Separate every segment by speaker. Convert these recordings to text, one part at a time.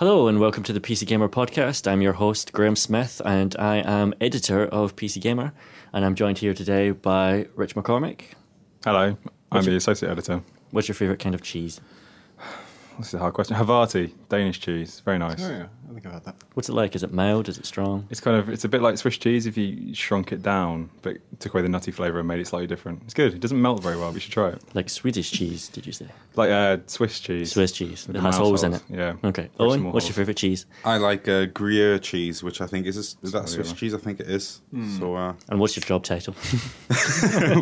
Speaker 1: Hello and welcome to the PC Gamer podcast. I'm your host, Graham Smith, and I am editor of PC Gamer. And I'm joined here today by Rich McCormick.
Speaker 2: Hello, I'm
Speaker 1: your-
Speaker 2: the associate editor.
Speaker 1: What's your favourite kind of cheese?
Speaker 2: This is a hard question. Havarti, Danish cheese, very nice.
Speaker 3: Oh yeah, I think I've had that.
Speaker 1: What's it like? Is it mild? Is it strong?
Speaker 2: It's kind of it's a bit like Swiss cheese if you shrunk it down, but took away the nutty flavour and made it slightly different. It's good. It doesn't melt very well, but you should try it.
Speaker 1: Like Swedish cheese, did you say?
Speaker 2: Like uh, Swiss cheese.
Speaker 1: Swiss cheese. It has holes in it.
Speaker 2: Yeah.
Speaker 1: Okay.
Speaker 2: Very
Speaker 1: Owen,
Speaker 2: small
Speaker 1: what's your favourite cheese?
Speaker 4: I like uh, Gruyere cheese, which I think is this, is that Swiss cheese? I think it is. So uh,
Speaker 1: And what's your job title?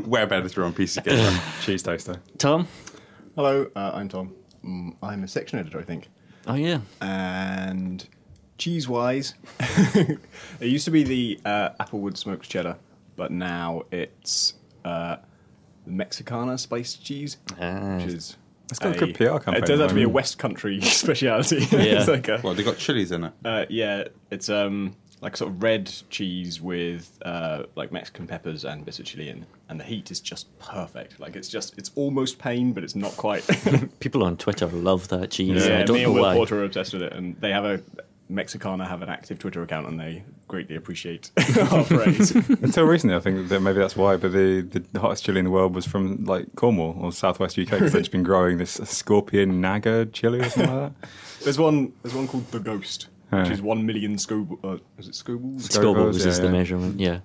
Speaker 4: web editor on PC Gamer.
Speaker 2: Cheese taster.
Speaker 1: Tom?
Speaker 3: Hello, uh, I'm Tom. Mm, I'm a section editor, I think.
Speaker 1: Oh, yeah.
Speaker 3: And cheese-wise, it used to be the uh, Applewood smoked cheddar, but now it's uh, Mexicana spiced cheese,
Speaker 1: Ah.
Speaker 3: which is.
Speaker 2: It's got a good PR campaign
Speaker 3: It does
Speaker 2: at
Speaker 3: have to be a. West Country speciality.
Speaker 1: Yeah.
Speaker 3: it's like a,
Speaker 4: well, they got chilies in it.
Speaker 3: Uh, yeah, it's um like sort of red cheese with uh, like Mexican peppers and bits of chili in, and the heat is just perfect. Like it's just it's almost pain, but it's not quite.
Speaker 1: People on Twitter love that cheese.
Speaker 3: yeah,
Speaker 1: I don't
Speaker 3: me
Speaker 1: know
Speaker 3: and Will
Speaker 1: why.
Speaker 3: Porter are obsessed with it, and they have a Mexicana have an active Twitter account, and they greatly appreciate our praise.
Speaker 2: Until recently, I think that maybe that's why. But the, the hottest chili in the world was from like Cornwall or southwest UK because they've been growing this scorpion naga chili or something like that.
Speaker 3: there's one there's one called the Ghost, which
Speaker 2: Yeah.
Speaker 3: is one million scob. Uh, is it scobles?
Speaker 1: Scobles
Speaker 2: Scobles,
Speaker 1: is
Speaker 2: yeah,
Speaker 1: the
Speaker 2: yeah.
Speaker 1: measurement, yeah.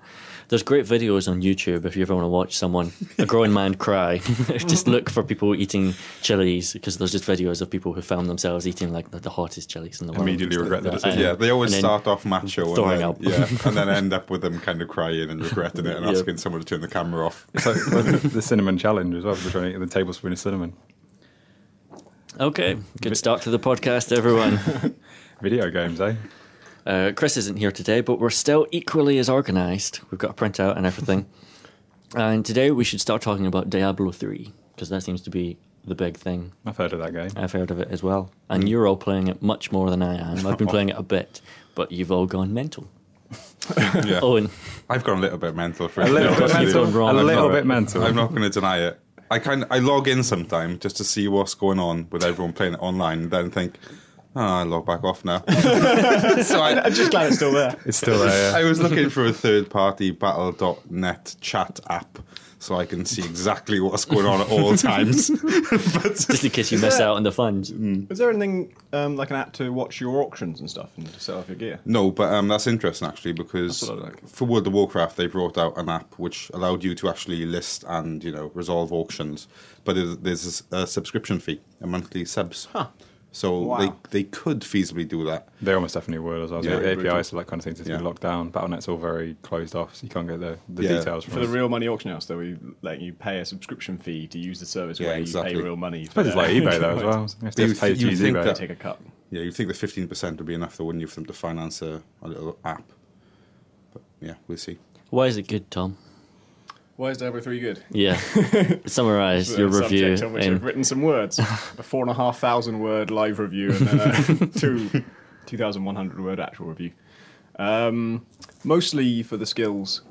Speaker 1: There's great videos on YouTube if you ever want to watch someone, a grown man cry. just look for people eating chilies because there's just videos of people who found themselves eating like the, the hottest chilies in the world.
Speaker 2: Immediately regret the decision.
Speaker 4: Yeah, they always start off macho and then,
Speaker 1: up.
Speaker 4: yeah, and then end up with them kind of crying and regretting it and
Speaker 1: Yep.
Speaker 4: asking someone to turn the camera off.
Speaker 2: It's like the, the cinnamon challenge as well. We're trying to eat the tablespoon of cinnamon.
Speaker 1: Okay, good start to the podcast, everyone.
Speaker 2: Video games, eh?
Speaker 1: Uh, Chris isn't here today, but we're still equally as organised. We've got a printout and everything. and today we should start talking about Diablo 3, because that seems to be the big thing.
Speaker 2: I've heard of that game.
Speaker 1: I've heard of it as well. And you're all playing it much more than I am. I've been playing it a bit, but you've all gone mental.
Speaker 4: Yeah,
Speaker 1: Owen,
Speaker 4: I've gone a little bit mental for
Speaker 2: A little bit mental.
Speaker 1: gone wrong.
Speaker 2: A
Speaker 1: I'm
Speaker 2: little
Speaker 1: not-
Speaker 2: bit mental.
Speaker 4: I'm not going to deny it. I kind I log in sometime just to see what's going on with everyone playing it online, and then think, oh, I log back off now. so I,
Speaker 3: I'm just glad it's still there.
Speaker 2: It's still there. Yeah.
Speaker 4: I was looking for a third party battle.net chat app so I can see exactly what's going on at all times. but
Speaker 1: just in case you miss out on the funds.
Speaker 3: Is there anything um, like an app to watch your auctions and stuff and to sell off your gear?
Speaker 4: no, but um, that's interesting actually because
Speaker 3: That's what like.
Speaker 4: for World of Warcraft they brought out an app which allowed you to actually list and you know resolve auctions, but there's, there's a subscription fee, a monthly subs.
Speaker 3: Huh.
Speaker 4: So
Speaker 3: Wow.
Speaker 4: they they could feasibly do that.
Speaker 2: They almost definitely would as well.
Speaker 4: Yeah,
Speaker 2: the
Speaker 4: brutal.
Speaker 2: APIs for that kind of thing to
Speaker 4: Yeah.
Speaker 2: be locked down. Battle.net's all very closed off, so you can't get the, the
Speaker 4: Yeah.
Speaker 2: details
Speaker 3: For
Speaker 2: from
Speaker 3: the real money auction house, though, we let you pay a subscription fee to use the service
Speaker 4: Yeah,
Speaker 3: where you
Speaker 4: exactly.
Speaker 3: pay real money.
Speaker 2: I suppose it's like eBay though as well. You have to
Speaker 4: You-
Speaker 2: pay to
Speaker 4: you
Speaker 2: use
Speaker 4: think
Speaker 2: eBay.
Speaker 4: that-
Speaker 3: Take a cut.
Speaker 4: Yeah, you think the fifteen percent would be enough though, wouldn't you, for them to finance a, a little app? But yeah, we'll see.
Speaker 1: Why is it good, Tom?
Speaker 3: Why is Diablo 3 good?
Speaker 1: Yeah. Summarize your review.
Speaker 3: on which
Speaker 1: in-
Speaker 3: I've written some words. a four and a half thousand word live review and then a two, 2,100 word actual review. Um, mostly for the skills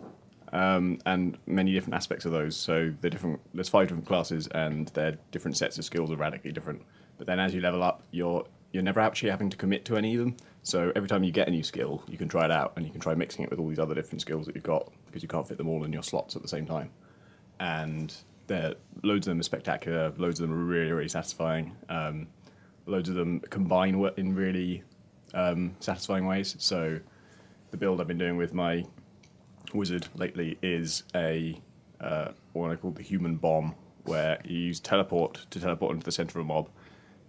Speaker 3: um, and many different aspects of those. So the different there's five different classes and their different sets of skills are radically different. But then as you level up, you're you're never actually having to commit to any of them. So every time you get a new skill, you can try it out and you can try mixing it with all these other different skills that you've got because you can't fit them all in your slots at the same time. And there, loads of them are spectacular. Loads of them are really, really satisfying. Um, loads of them combine in really um, satisfying ways. So the build I've been doing with my wizard lately is a uh, what I call the human bomb, where you use teleport to teleport into the center of a mob.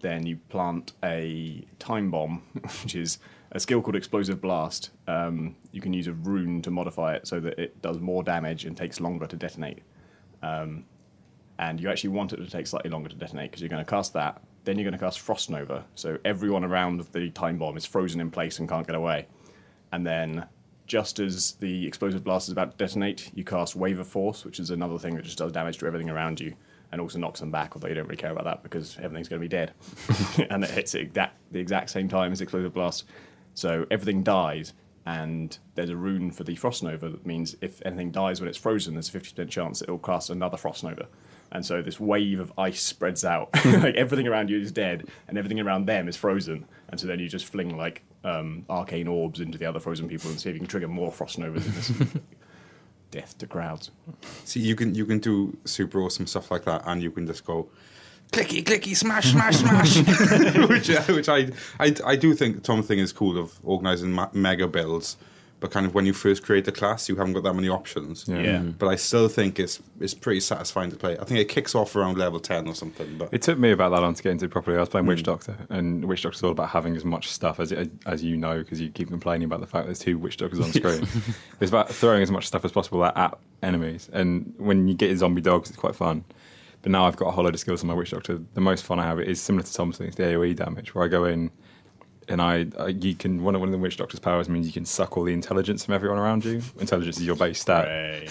Speaker 3: Then you plant a time bomb, which is a skill called explosive blast. Um, you can use a rune to modify it so that it does more damage and takes longer to detonate. Um, and you actually want it to take slightly longer to detonate because you're going to cast that. Then you're going to cast Frost Nova, so everyone around the time bomb is frozen in place and can't get away. And then, just as the explosive blast is about to detonate, you cast Wave of Force, which is another thing that just does damage to everything around you and also knocks them back, although you don't really care about that because everything's going to be dead. and it hits it at the exact same time as explosive blast. So everything dies, and there's a rune for the Frost Nova that means if anything dies when it's frozen, there's a 50% chance it will cast another Frost Nova. and so this wave of ice spreads out. like everything around you is dead, and everything around them is frozen. And so then you just fling like um, arcane orbs into the other frozen people and see if you can trigger more frost novas. in this. Death to crowds.
Speaker 4: See, you can you can do super awesome stuff like that, and you can just go clicky clicky smash smash smash, which which I, I I do think Tom thing is cool of organizing ma- mega builds. But kind of when you first create the class, you haven't got that many options.
Speaker 2: Yeah.
Speaker 3: Yeah.
Speaker 4: But I still think it's it's pretty satisfying to play. I think it kicks off around level ten or something. But
Speaker 2: It took me about that long to get into it properly. I was playing
Speaker 3: Hmm.
Speaker 2: Witch Doctor, and Witch Doctor's all about having as much stuff as as you know because you keep complaining about the fact there's two Witch Doctors on screen. it's about throwing as much stuff as possible at, at enemies, and when you get zombie dogs, it's quite fun. But now I've got a whole load of skills on my Witch Doctor. The most fun I have is similar to Tom's thing, it's the AOE damage, where I go in and I, I you can one of one of the Witch Doctor's powers means you can suck all the intelligence from everyone around you. Intelligence is your base stat.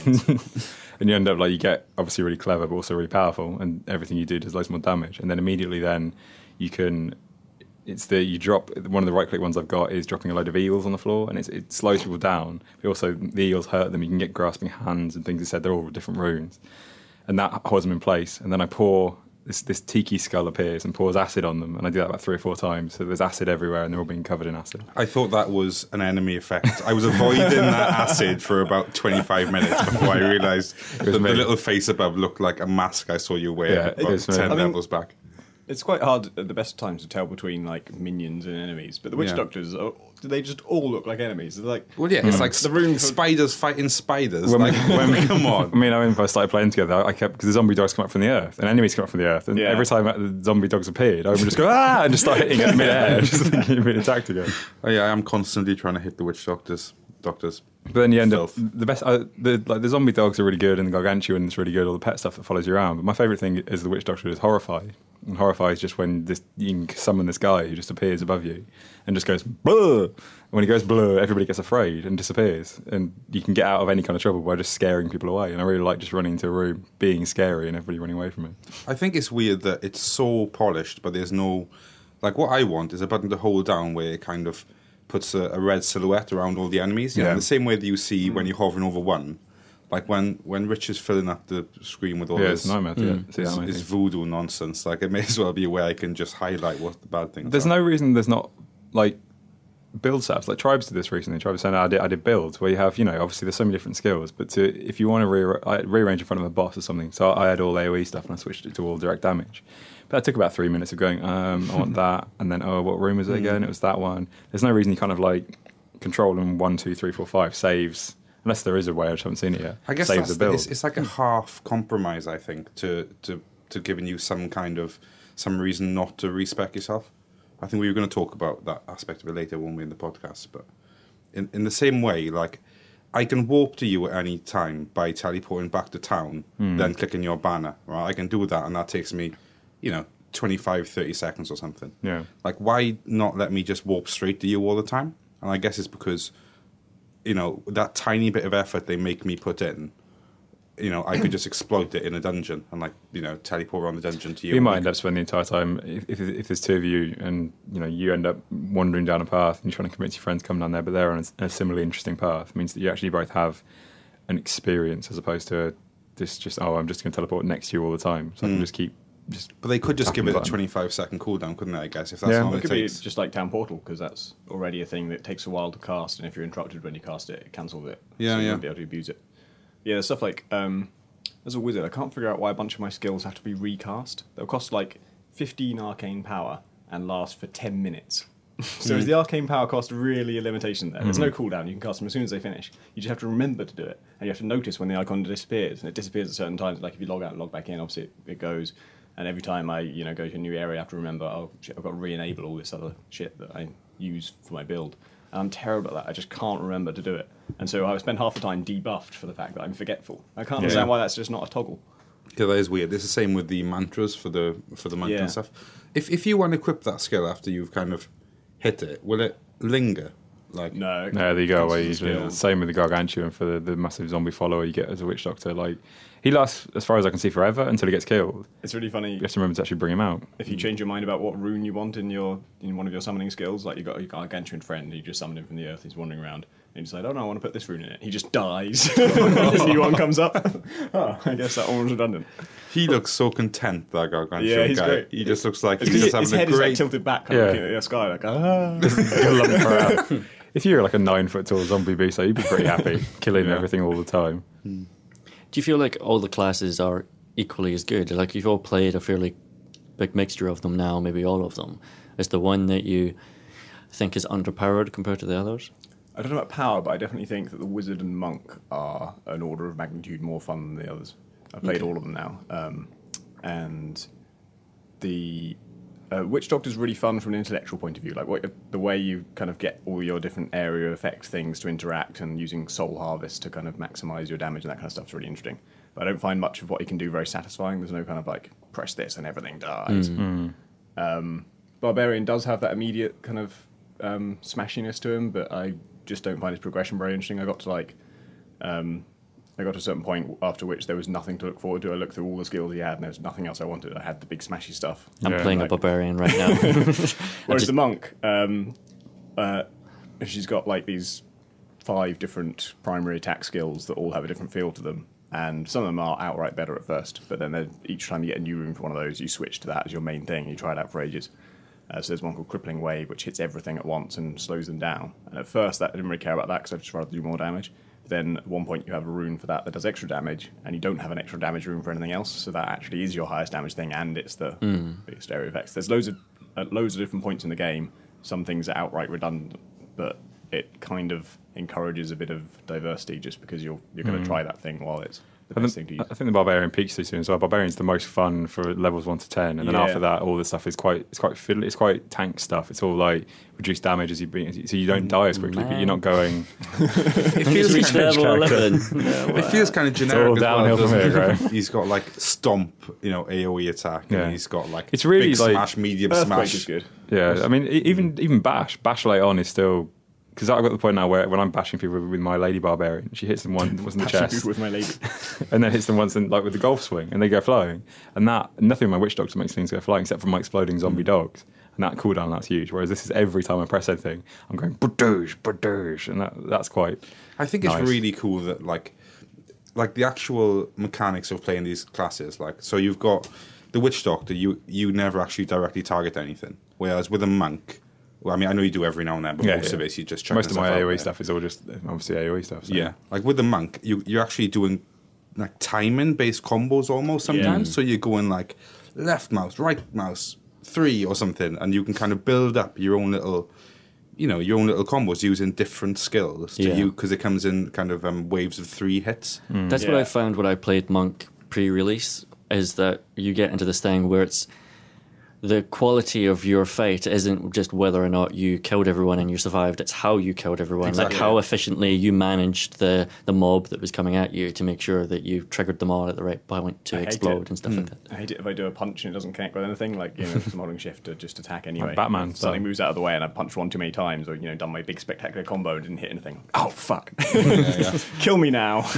Speaker 2: And you end up like you get obviously really clever but also really powerful and everything you do does loads more damage. And then immediately then you can it's the you drop one of the right click ones I've got is dropping a load of eels on the floor and it's, it slows people down but also the eels hurt them. You can get grasping hands and things. I said they're all different runes and that holds them in place and then I pour this, this tiki skull appears and pours acid on them and I do that about three or four times so there's acid everywhere and they're all being covered in acid
Speaker 4: I thought that was an enemy effect. I was avoiding that acid for about 25 minutes before I realised that the little face above looked like a mask I saw you wear
Speaker 2: Yeah,
Speaker 4: about
Speaker 2: was me.
Speaker 4: 10
Speaker 2: I
Speaker 3: mean-
Speaker 4: levels back.
Speaker 3: It's quite hard at the best of times to tell between like minions and enemies. But the witch
Speaker 4: Yeah.
Speaker 3: doctors, are, do they just all look like enemies? They're like,
Speaker 4: Well, yeah, it's like
Speaker 3: The room for-
Speaker 4: spiders fighting spiders.
Speaker 2: When
Speaker 4: like,
Speaker 2: we- when we-
Speaker 4: come
Speaker 2: I
Speaker 4: on.
Speaker 2: mean, I mean, if I started playing together, I kept because the zombie dogs come up from the earth and enemies come up from the earth, and
Speaker 3: Yeah.
Speaker 2: every time the zombie dogs appeared, I would just go ah and just start hitting it mid-air, just thinking you've been attacked again.
Speaker 4: Oh, yeah, I am constantly trying to hit the witch doctors. Doctors.
Speaker 2: But then you end up the best. Uh, the like the zombie dogs are really good, and the gargantuan is really good. All the pet stuff that follows you around. But my favorite thing is the witch doctor is horrify. And horrify is just when this you can summon this guy who just appears above you and just goes blur. And when he goes blur, everybody gets afraid and disappears, and you can get out of any kind of trouble by just scaring people away. And I really like just running into a room, being scary, and everybody running away from it.
Speaker 4: I think it's weird that it's so polished, but there's no. Like, what I want is a button to hold down where it kind of puts a, a red silhouette around all the enemies. You know,
Speaker 2: Yeah.
Speaker 4: the same way that you see mm. when you're hovering over one. Like, when, when Rich is filling up the screen with all
Speaker 2: yeah,
Speaker 4: this.
Speaker 2: Mm. it's nightmare. to get-
Speaker 4: It's, it's voodoo nonsense. Like, it may as well be where I can just highlight what the bad things
Speaker 2: There's
Speaker 4: are.
Speaker 2: no reason there's not like build setups. Like tribes did this recently. Tribes saying I did I did builds where you have you know obviously there's so many different skills, but to if you want to re- rearrange in front of a boss or something, so I had all AOE stuff and I switched it to all direct damage. That took about three minutes of going. Um, I want that, and then oh, what room was it again? It was that one. There's no reason you kind of like control them one, two, three, four, five saves. Unless there is a way, I haven't seen it yet.
Speaker 4: I guess
Speaker 2: saves the build.
Speaker 4: it's, it's like a half compromise, I think, to, to, to giving you some kind of some reason not to respec yourself. I think we were going to talk about that aspect of it later when we're in the podcast, but in in the same way, like I can warp to you at any time by teleporting back to town,
Speaker 2: Hmm.
Speaker 4: then clicking your banner. Right, I can do that, and that takes me, you know, 25, 30 seconds or something.
Speaker 2: Yeah.
Speaker 4: Like, why not let me just warp straight to you all the time? And I guess it's because you know that tiny bit of effort they make me put in you know i could just exploit it in a dungeon and like you know teleport around the dungeon to you
Speaker 2: You might end up spending the entire time if, if, if there's two of you and you know you end up wandering down a path and you're trying to convince your friends to come down there, but they're on a, a similarly interesting path. It means that you actually both have an experience as opposed to this just oh I'm just going to teleport next to you all the time, so I can mm. just keep just.
Speaker 4: but they could just give it
Speaker 2: the
Speaker 4: a 25 second cooldown couldn't they i guess if that's
Speaker 2: Yeah.
Speaker 4: all
Speaker 3: It
Speaker 4: it
Speaker 3: could be just like Town Portal because that's already a thing that takes a while to cast, and if you're interrupted when you cast it, it cancels it.
Speaker 4: Yeah,
Speaker 3: so you
Speaker 4: yeah.
Speaker 3: won't be able to abuse it. Yeah, there's stuff like um, as a wizard, I can't figure out why a bunch of my skills have to be recast. They'll cost like 15 arcane power and last for 10 minutes. so is the arcane power cost really a limitation there? There's no cooldown. You can cast them as soon as they finish. You just have to remember to do it, and you have to notice when the icon disappears, and it disappears at certain times. Like if you log out and log back in, obviously it, it goes. And every time I, you know, go to a new area, I have to remember, oh shit, I've got to re-enable all this other shit that I use for my build. And I'm terrible at that. I just can't remember to do it. And so I spend half the time debuffed for the fact that I'm forgetful. I can't understand why that's just not a toggle.
Speaker 4: yeah that is weird it's the same with the mantras for the for the monk
Speaker 3: Yeah.
Speaker 4: and stuff if if you want to equip that skill after you've kind of hit it will it linger like
Speaker 3: No.
Speaker 2: No, there you go. Away
Speaker 3: cancels the
Speaker 2: usually.
Speaker 3: skill.
Speaker 2: Same with the gargantuan for the, the massive zombie follower you get as a witch doctor. Like He lasts, as far as I can see, forever until he gets killed.
Speaker 3: It's really funny
Speaker 2: You have to remember to actually bring him out.
Speaker 3: if you change your mind about what rune you want in your in one of your summoning skills. Like you got your gargantuan friend, you just summoned him from the earth. He's wandering around, and you decide, oh no, I want to put this rune in it. He just dies. a new one comes up. oh, I guess that one was redundant.
Speaker 4: He looks so content, that gargantuan
Speaker 3: Yeah, he's
Speaker 4: guy.
Speaker 3: great.
Speaker 4: He just looks like
Speaker 3: It's
Speaker 4: he's
Speaker 3: 'cause
Speaker 4: just
Speaker 3: his
Speaker 4: having
Speaker 3: head
Speaker 4: a
Speaker 3: is like tilted back, kind of looking at the sky, like ah.
Speaker 2: Lump her out. If you're like a nine foot tall zombie beast, you'd be pretty happy killing
Speaker 4: Yeah.
Speaker 2: everything all the time.
Speaker 1: Do you feel like all the classes are equally as good? Like you've all played a fairly big mixture of them now, maybe all of them. Is the one that you think is underpowered compared to the others?
Speaker 3: I don't know about power, but I definitely think that the wizard and monk are an order of magnitude more fun than the others. I've played all of them now, um, and the uh, witch doctor is really fun from an intellectual point of view. Like what, the way you kind of get all your different area effect things to interact, and using soul harvest to kind of maximize your damage and that kind of stuff is really interesting. But I don't find much of what you can do very satisfying. There's no kind of like press this and everything dies. Um, Barbarian does have that immediate kind of um, smashiness to him, but I just don't find his progression very interesting. I got to like, um, I got to a certain point after which there was nothing to look forward to. I looked through all the skills he had, and there was nothing else I wanted. I had the big smashy stuff.
Speaker 1: I'm
Speaker 2: Yeah,
Speaker 1: playing
Speaker 3: like-
Speaker 1: a barbarian right now.
Speaker 3: Whereas the monk, um, uh, she's got like these five different primary attack skills that all have a different feel to them. And some of them are outright better at first, but then each time you get a new rune for one of those, you switch to that as your main thing. You try it out for ages. Uh, so there's one called Crippling Wave, which hits everything at once and slows them down. And at first, that I didn't really care about that because I just rather do more damage. Then at one point, you have a rune for that that does extra damage, and you don't have an extra damage rune for anything else. So that actually is your highest damage thing, and it's the hmm. biggest area effects. There's loads of at loads of different points in the game. Some things are outright redundant, but it kind of encourages a bit of diversity just because you're you're going to hmm. try that thing while it's the
Speaker 2: I
Speaker 3: best
Speaker 2: think,
Speaker 3: thing to use.
Speaker 2: I think the barbarian peaks too soon as well. Barbarian's the most fun for levels one to ten, and then
Speaker 3: Yeah.
Speaker 2: after that, all the stuff is quite it's quite fiddly, it's quite tank stuff. It's all like reduced damage as you beat, so you don't die as quickly, but you're not going.
Speaker 4: It feels
Speaker 1: reached
Speaker 4: kind of,
Speaker 1: level
Speaker 2: character.
Speaker 1: 11.
Speaker 4: it feels kind of generic.
Speaker 2: all
Speaker 4: as well,
Speaker 2: downhill from here, right?
Speaker 4: He's got like stomp, you know, AOE attack,
Speaker 2: Yeah.
Speaker 4: and he's got like
Speaker 2: It's really
Speaker 4: big
Speaker 2: like-
Speaker 4: smash, medium
Speaker 3: Earthquake
Speaker 4: smash.
Speaker 3: is good.
Speaker 2: Yeah, I mean, e- even even bash bash late on is still because I've got the point now where when I'm bashing people with, with my lady barbarian, she hits them one once in the chest,
Speaker 3: with my lady.
Speaker 2: and then hits them once in like with the golf swing, and they go flying. And that nothing in my witch doctor makes things go flying except for my exploding zombie mm. dogs. And that cooldown that's huge. Whereas this is every time I press anything, I'm going badoosh, badoosh, and that that's quite.
Speaker 4: I think it's
Speaker 2: Nice.
Speaker 4: really cool that like like the actual mechanics of playing these classes. Like so, you've got the witch doctor. You you never actually directly target anything. Whereas with a monk, well, I mean, I know you do every now and then, but
Speaker 2: Yeah,
Speaker 4: most
Speaker 2: yeah.
Speaker 4: of it you just chuck
Speaker 2: Most of my
Speaker 4: stuff out
Speaker 2: AOE
Speaker 4: there.
Speaker 2: stuff is all just obviously AOE stuff. so-
Speaker 4: Yeah, like with the monk, you you're actually doing like timing based combos almost sometimes. So you're going like left mouse, right mouse, three or something, and you can kind of build up your own little, you know, your own little combos using different skills to
Speaker 1: Yeah.
Speaker 4: you because it comes in kind of um, waves of three hits.
Speaker 1: That's what I found when I played Monk pre-release is that you get into this thing where it's the quality of your fight isn't just whether or not you killed everyone and you survived; it's how you killed everyone,
Speaker 4: Exactly.
Speaker 1: like how efficiently you managed the the mob that was coming at you to make sure that you triggered them all at the right point to
Speaker 3: I
Speaker 1: explode
Speaker 3: it.
Speaker 1: and stuff like that. Hmm.
Speaker 3: I hate it if I do a punch and it doesn't connect with anything, like, you know, some holding shift to just attack anyway.
Speaker 2: Batman
Speaker 3: If Something
Speaker 2: style.
Speaker 3: moves out of the way and I punched one too many times or, you know, done my big spectacular combo and didn't hit anything. Oh, fuck. Kill me now.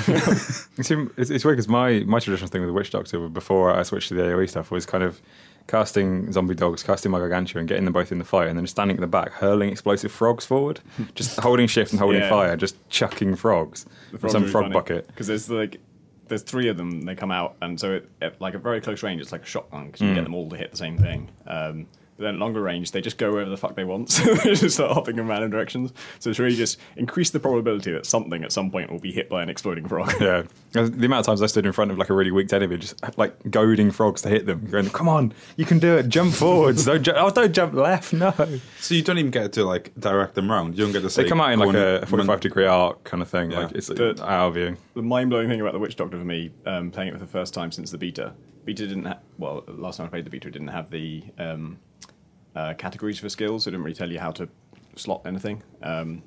Speaker 2: It's, it's, it's weird because my, my traditional thing with the Witch Doctor before I switched to the AoE stuff was kind of casting zombie dogs, casting my Gargantua, and getting them both in the fight, and then standing at the back, hurling explosive frogs forward, just holding shift and holding
Speaker 3: Yeah.
Speaker 2: fire, just chucking frogs from some frog bucket.
Speaker 3: Because there's like, there's three of them, they come out, and so it, at like a very close range, it's like a shotgun because you
Speaker 2: Mm.
Speaker 3: get them all to hit the same thing. Um, but then at longer range, they just go wherever the fuck they want. So they just start hopping in random directions. So it's really just increase the probability that something at some point will be hit by an exploding frog.
Speaker 2: Yeah, the amount of times I stood in front of like a really weak enemy, just like goading frogs to hit them, going, "Come on, you can do it! Jump forwards! don't, ju- oh, don't jump left! No!"
Speaker 4: So you don't even get to like direct them round. You don't get to say
Speaker 2: They come out in like a, a forty-five degree arc kind of thing.
Speaker 4: Yeah.
Speaker 2: Like it's
Speaker 3: The-
Speaker 2: out of view.
Speaker 3: the mind blowing thing about the Witch Doctor for me, um, playing it for the first time since the beta. Beta didn't ha- well, last time I played the beta, it didn't have the um, uh, categories for skills. It didn't really tell you how to slot anything. Um,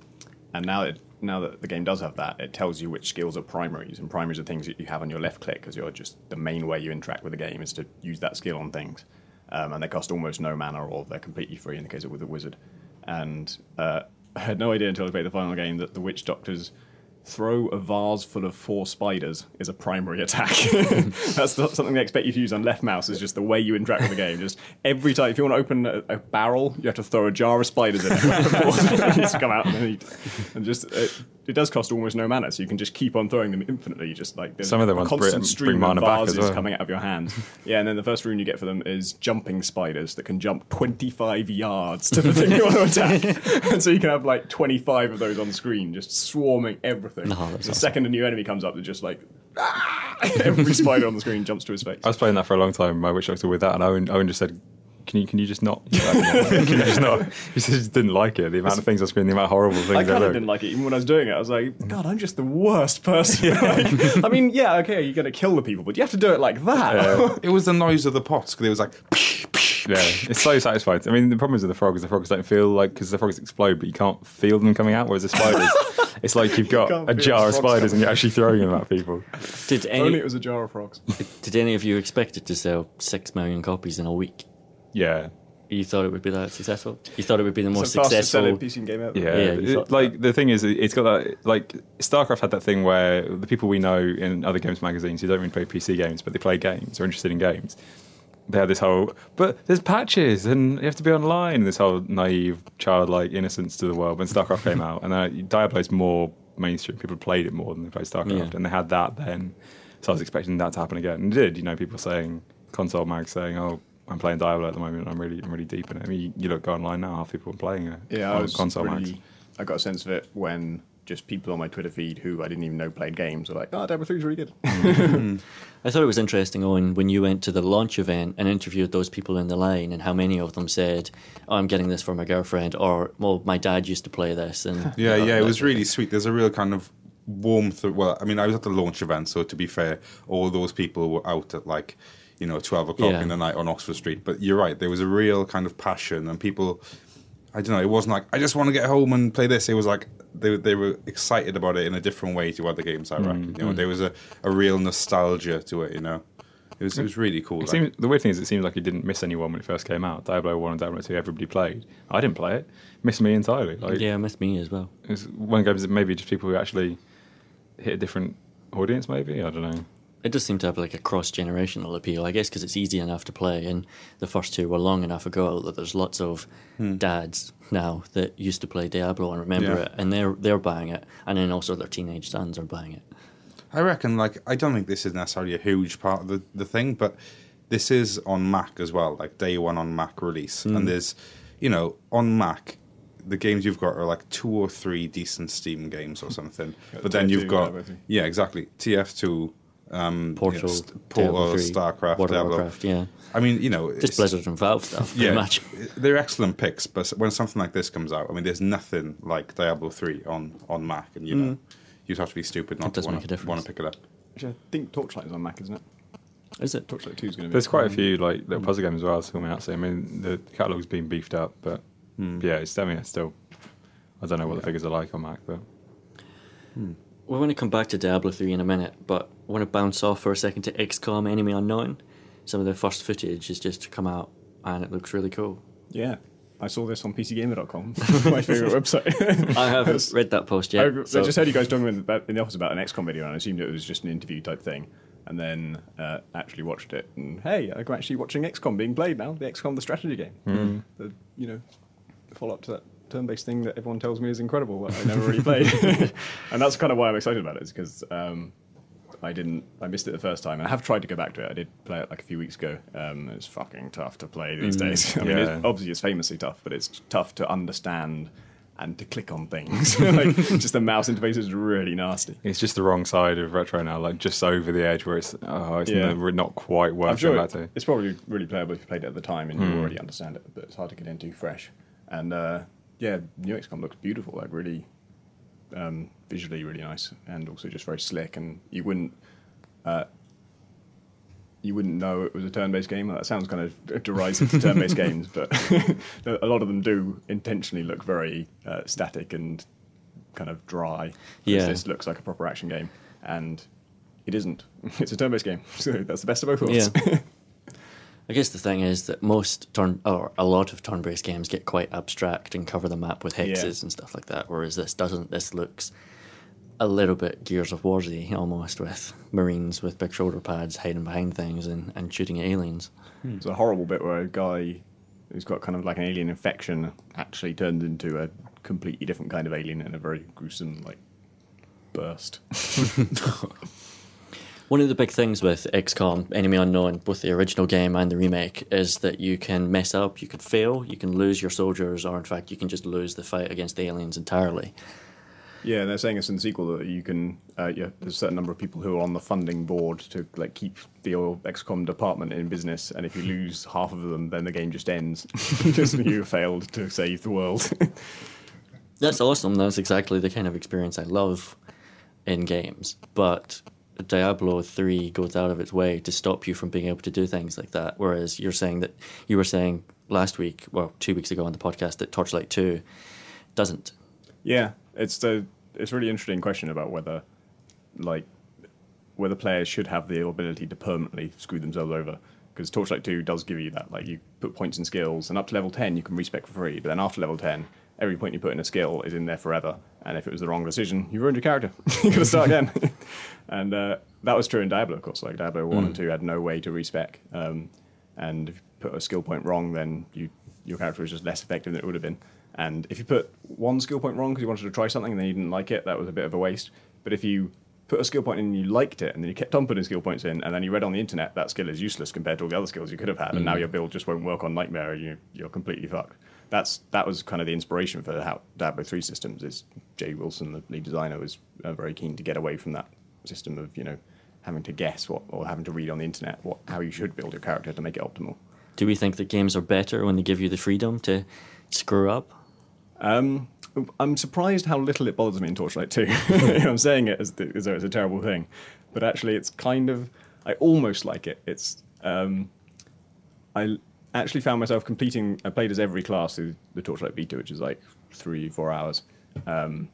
Speaker 3: and now that now that the game does have that, it tells you which skills are primaries, and primaries are things that you have on your left click, because you're just the main way you interact with the game is to use that skill on things. Um, and they cost almost no mana, or they're completely free in the case of with the wizard. And uh, I had no idea until I played the final game that the Witch Doctor's throw a vase full of four spiders is a primary attack. That's not something they expect you to use on left mouse. Is just the way you interact with the game. Just every time, if you want to open a, a barrel, you have to throw a jar of spiders in it. it needs to come out and, eat. and just it, it does cost almost no mana, so you can just keep on throwing them infinitely. Just like
Speaker 2: Some of the
Speaker 3: a
Speaker 2: ones
Speaker 3: constant
Speaker 2: bring-
Speaker 3: stream
Speaker 2: bring
Speaker 3: of
Speaker 2: mana back
Speaker 3: vases
Speaker 2: well.
Speaker 3: coming out of your hand. Yeah, and then the first rune you get for them is jumping spiders that can jump 25 yards to the thing you want to attack. and so you can have like 25 of those on screen, just swarming everything.
Speaker 1: No,
Speaker 3: the
Speaker 1: awesome.
Speaker 3: second a new enemy comes up, they're just like, "Ah!" every spider on the screen jumps to his face.
Speaker 2: I was playing that for a long time. My Witch Doctor with that, and Owen, Owen just said, "Can you can you just not? can you just not?" He just didn't like it. The amount of things on screen, the amount of horrible things.
Speaker 3: I kind of didn't like it even when I was doing it. I was like, mm. God, I'm just the worst person. Like, I mean, yeah, okay, you're going to kill the people, but you have to do it like that.
Speaker 4: It was the noise of the pots because it was like.
Speaker 2: Yeah, it's so satisfying. I mean, the problem is with the frogs. The frogs don't feel like because the frogs explode, but you can't feel them coming out. Whereas the spiders, it's like you've got
Speaker 3: can't
Speaker 2: a jar of
Speaker 3: frogs
Speaker 2: spiders and you're actually throwing them at people.
Speaker 1: Did
Speaker 3: Only
Speaker 1: any
Speaker 3: it was a jar of frogs.
Speaker 1: did any of you expect it to sell six million copies in a week?
Speaker 2: Yeah,
Speaker 1: You thought it would be that successful? You thought it would be the most
Speaker 3: It's the fastest selling
Speaker 1: successful?
Speaker 3: PC game ever.
Speaker 2: yeah.
Speaker 1: Yeah,
Speaker 2: It-
Speaker 1: thought
Speaker 2: like the thing is, it's got that. Like StarCraft had that thing where the people we know in other games magazines who don't really play PC games, but they play games, are interested in games. They had this whole, but there's patches and you have to be online. This whole naive, childlike innocence to the world. When StarCraft came out, and uh, Diablo's more mainstream. People played it more than they played StarCraft,
Speaker 1: Yeah.
Speaker 2: and they had that then. So I was expecting that to happen again, and it did. You know, people saying console mag saying, "Oh, I'm playing Diablo at the moment. I'm really, I'm really deep in it." I mean, you, you look go online now, half people are playing it.
Speaker 3: Yeah, I was
Speaker 2: console mags.
Speaker 3: really, I got a sense of it when just people on my Twitter feed who I didn't even know played games were like, "Oh, Diablo 3 is really good."
Speaker 1: I thought it was interesting, Owen, when you went to the launch event and interviewed those people in the line, and how many of them said, oh, "I'm getting this for my girlfriend," or "Well, my dad used to play this." And
Speaker 4: Yeah,
Speaker 1: uh,
Speaker 4: yeah, it was really
Speaker 1: thing.
Speaker 4: sweet. There's a real kind of warmth. Well, I mean, I was at the launch event, so to be fair, all those people were out at like, you know, 12 o'clock
Speaker 1: Yeah.
Speaker 4: in the night on Oxford Street. But you're right, there was a real kind of passion, and people, I don't know, it wasn't like, I just want to get home and play this. It was like, they, they were excited about it in a different way to other games, I reckon. You know, mm. there was a, a real nostalgia to it, you know. It was, it was really cool.
Speaker 2: It
Speaker 4: like-
Speaker 2: seems, the weird thing is, it seems like it didn't miss anyone when it first came out. Diablo One and Diablo Two, everybody played. I didn't play it. Missed me entirely. Like,
Speaker 1: Yeah, missed me as well.
Speaker 2: it's one of the games that maybe just people who actually hit a different audience. Maybe I don't know.
Speaker 1: It does seem to have like a cross generational appeal, I guess, because it's easy enough to play, and the first two were long enough ago that there's lots of hmm. dads now that used to play Diablo and remember
Speaker 4: Yeah.
Speaker 1: it, and they're they're buying it, and then also their teenage sons are buying it.
Speaker 4: I reckon, like, I don't think this is necessarily a huge part of the, the thing, but this is on Mac as well, like day one on Mac release. And hmm. there's, you know, on Mac, the games you've got are like two or three decent Steam games or hmm.
Speaker 3: something.
Speaker 4: But then you've got,
Speaker 3: yeah,
Speaker 4: exactly, TF2, um,
Speaker 1: Portal,
Speaker 4: you know, St- Portal,
Speaker 1: Diablo 3,
Speaker 4: StarCraft,
Speaker 1: World of
Speaker 4: Diablo.
Speaker 1: Warcraft, yeah,
Speaker 4: I mean, you know,
Speaker 1: just Blizzard and Valve stuff. pretty
Speaker 4: yeah,
Speaker 1: much.
Speaker 4: they're excellent picks, but when something like this comes out, I mean, there's nothing like Diablo 3 on, on Mac, and you mm. know, you'd have to be stupid not
Speaker 1: It
Speaker 4: to want to pick it up.
Speaker 3: Which I think Torchlight is on Mac, isn't it?
Speaker 1: Is it?
Speaker 3: Torchlight 2 is going to be.
Speaker 2: There's quite a few like little mm. puzzle games as well. Coming out. So I mean, the catalog's been beefed up, but mm. yeah, it's definitely still. I don't know what the figures are like on Mac, but hmm.
Speaker 1: We're going to come back to Diablo 3 in a minute, but I want to bounce off for a second to XCOM Enemy Unknown. Some of the first footage is just come out, and it looks really cool.
Speaker 3: Yeah. I saw this on PCGamer.com, my favourite website.
Speaker 1: I haven't read that post yet.
Speaker 3: I
Speaker 1: so-
Speaker 3: just heard you guys talking about, in the office about an XCOM video, and I assumed it was just an interview type thing. And then uh, actually watched it, and hey, I'm actually watching XCOM being played now. The XCOM, the strategy game, the you know, follow up to that turn-based thing that everyone tells me is incredible, but I never really played. and that's kind of why I'm excited about it, is because um, I didn't, I missed it the first time. And I have tried to go back to it. I did play it like a few weeks ago. Um, it's fucking tough to play these days. I mean,
Speaker 2: yeah.
Speaker 3: it, obviously it's famously tough, but it's tough to understand and to click on things. like, just the mouse interface is really nasty.
Speaker 2: it's just the wrong side of retro now. Like just over the edge where it's oh, it's
Speaker 3: Yeah.
Speaker 2: never- not quite worth
Speaker 3: sure it-
Speaker 2: to.
Speaker 3: it's probably really playable if you played it at the time and
Speaker 2: Hmm.
Speaker 3: you already understand it, but it's hard to get into fresh. And uh, yeah, New XCOM looks beautiful, like really um, visually really nice, and also just very slick. And you wouldn't uh, you wouldn't know it was a turn-based game. That sounds kind of derisive to turn-based games, but a lot of them do intentionally look very uh, static and kind of dry.
Speaker 1: Yeah.
Speaker 3: this looks like a proper action game, and it isn't. It's a turn-based game, so that's the best of both worlds.
Speaker 1: Yeah. I guess the thing is that most turn or a lot of turn-based games get quite abstract and cover the map with hexes
Speaker 3: Yeah.
Speaker 1: and stuff like that, whereas this doesn't. This looks a little bit Gears of Warsy almost with Marines with big shoulder pads hiding behind things and, and shooting at aliens. Hmm.
Speaker 3: It's a horrible bit where a guy who's got kind of like an alien infection actually turns into a completely different kind of alien in a very gruesome like burst.
Speaker 1: One of the big things with XCOM Enemy Unknown, both the original game and the remake, is that you can mess up, you can fail, you can lose your soldiers, or in fact, you can just lose the fight against the aliens entirely.
Speaker 3: Yeah, and they're saying this in the sequel that you can. Uh, yeah, there's a certain number of people who are on the funding board to like keep the old XCOM department in business, and if you lose half of them, then the game just ends because you failed to save the world.
Speaker 1: That's awesome. That's exactly the kind of experience I love in games. But Diablo 3 goes out of its way to stop you from being able to do things like that. Whereas you're saying that you were saying last week, well, two weeks ago on the podcast, that Torchlight 2 doesn't.
Speaker 3: yeah, it's the it's a really interesting question about whether like whether players should have the ability to permanently screw themselves over. Because Torchlight 2 does give you that. Like, you put points in skills, and up to level 10, you can respec for free. But then after level 10, every point you put in a skill is in there forever. And if it was the wrong decision, you ruined your character. you got to start again. and uh, that was true in Diablo, of course. Like, Diablo 1 and 2 had no way to respec. Um, and if you put a skill point wrong, then you, your character was just less effective than it would have been. And if you put one skill point wrong because you wanted to try something and then you didn't like it, that was a bit of a waste. But if you put a skill point in and you liked it, and then you kept on putting skill points in, and then you read on the internet that skill is useless compared to all the other skills you could have had, and now your build just won't work on Nightmare, and you, you're completely fucked. That's that was kind of the inspiration for how Diablo three systems is. Jay Wilson, the lead designer, was uh, very keen to get away from that system of you know having to guess what or having to read on the internet what how you should build your character to make it optimal.
Speaker 1: Do we think that games are better when they give you the freedom to screw up?
Speaker 3: Um, I'm surprised how little it bothers me in Torchlight 2. I'm saying it as, th- as though it's a terrible thing, but actually, it's kind of. I almost like it. It's. Um, I actually found myself completing. I played as every class through the Torchlight beta, which is like three, four hours. Um,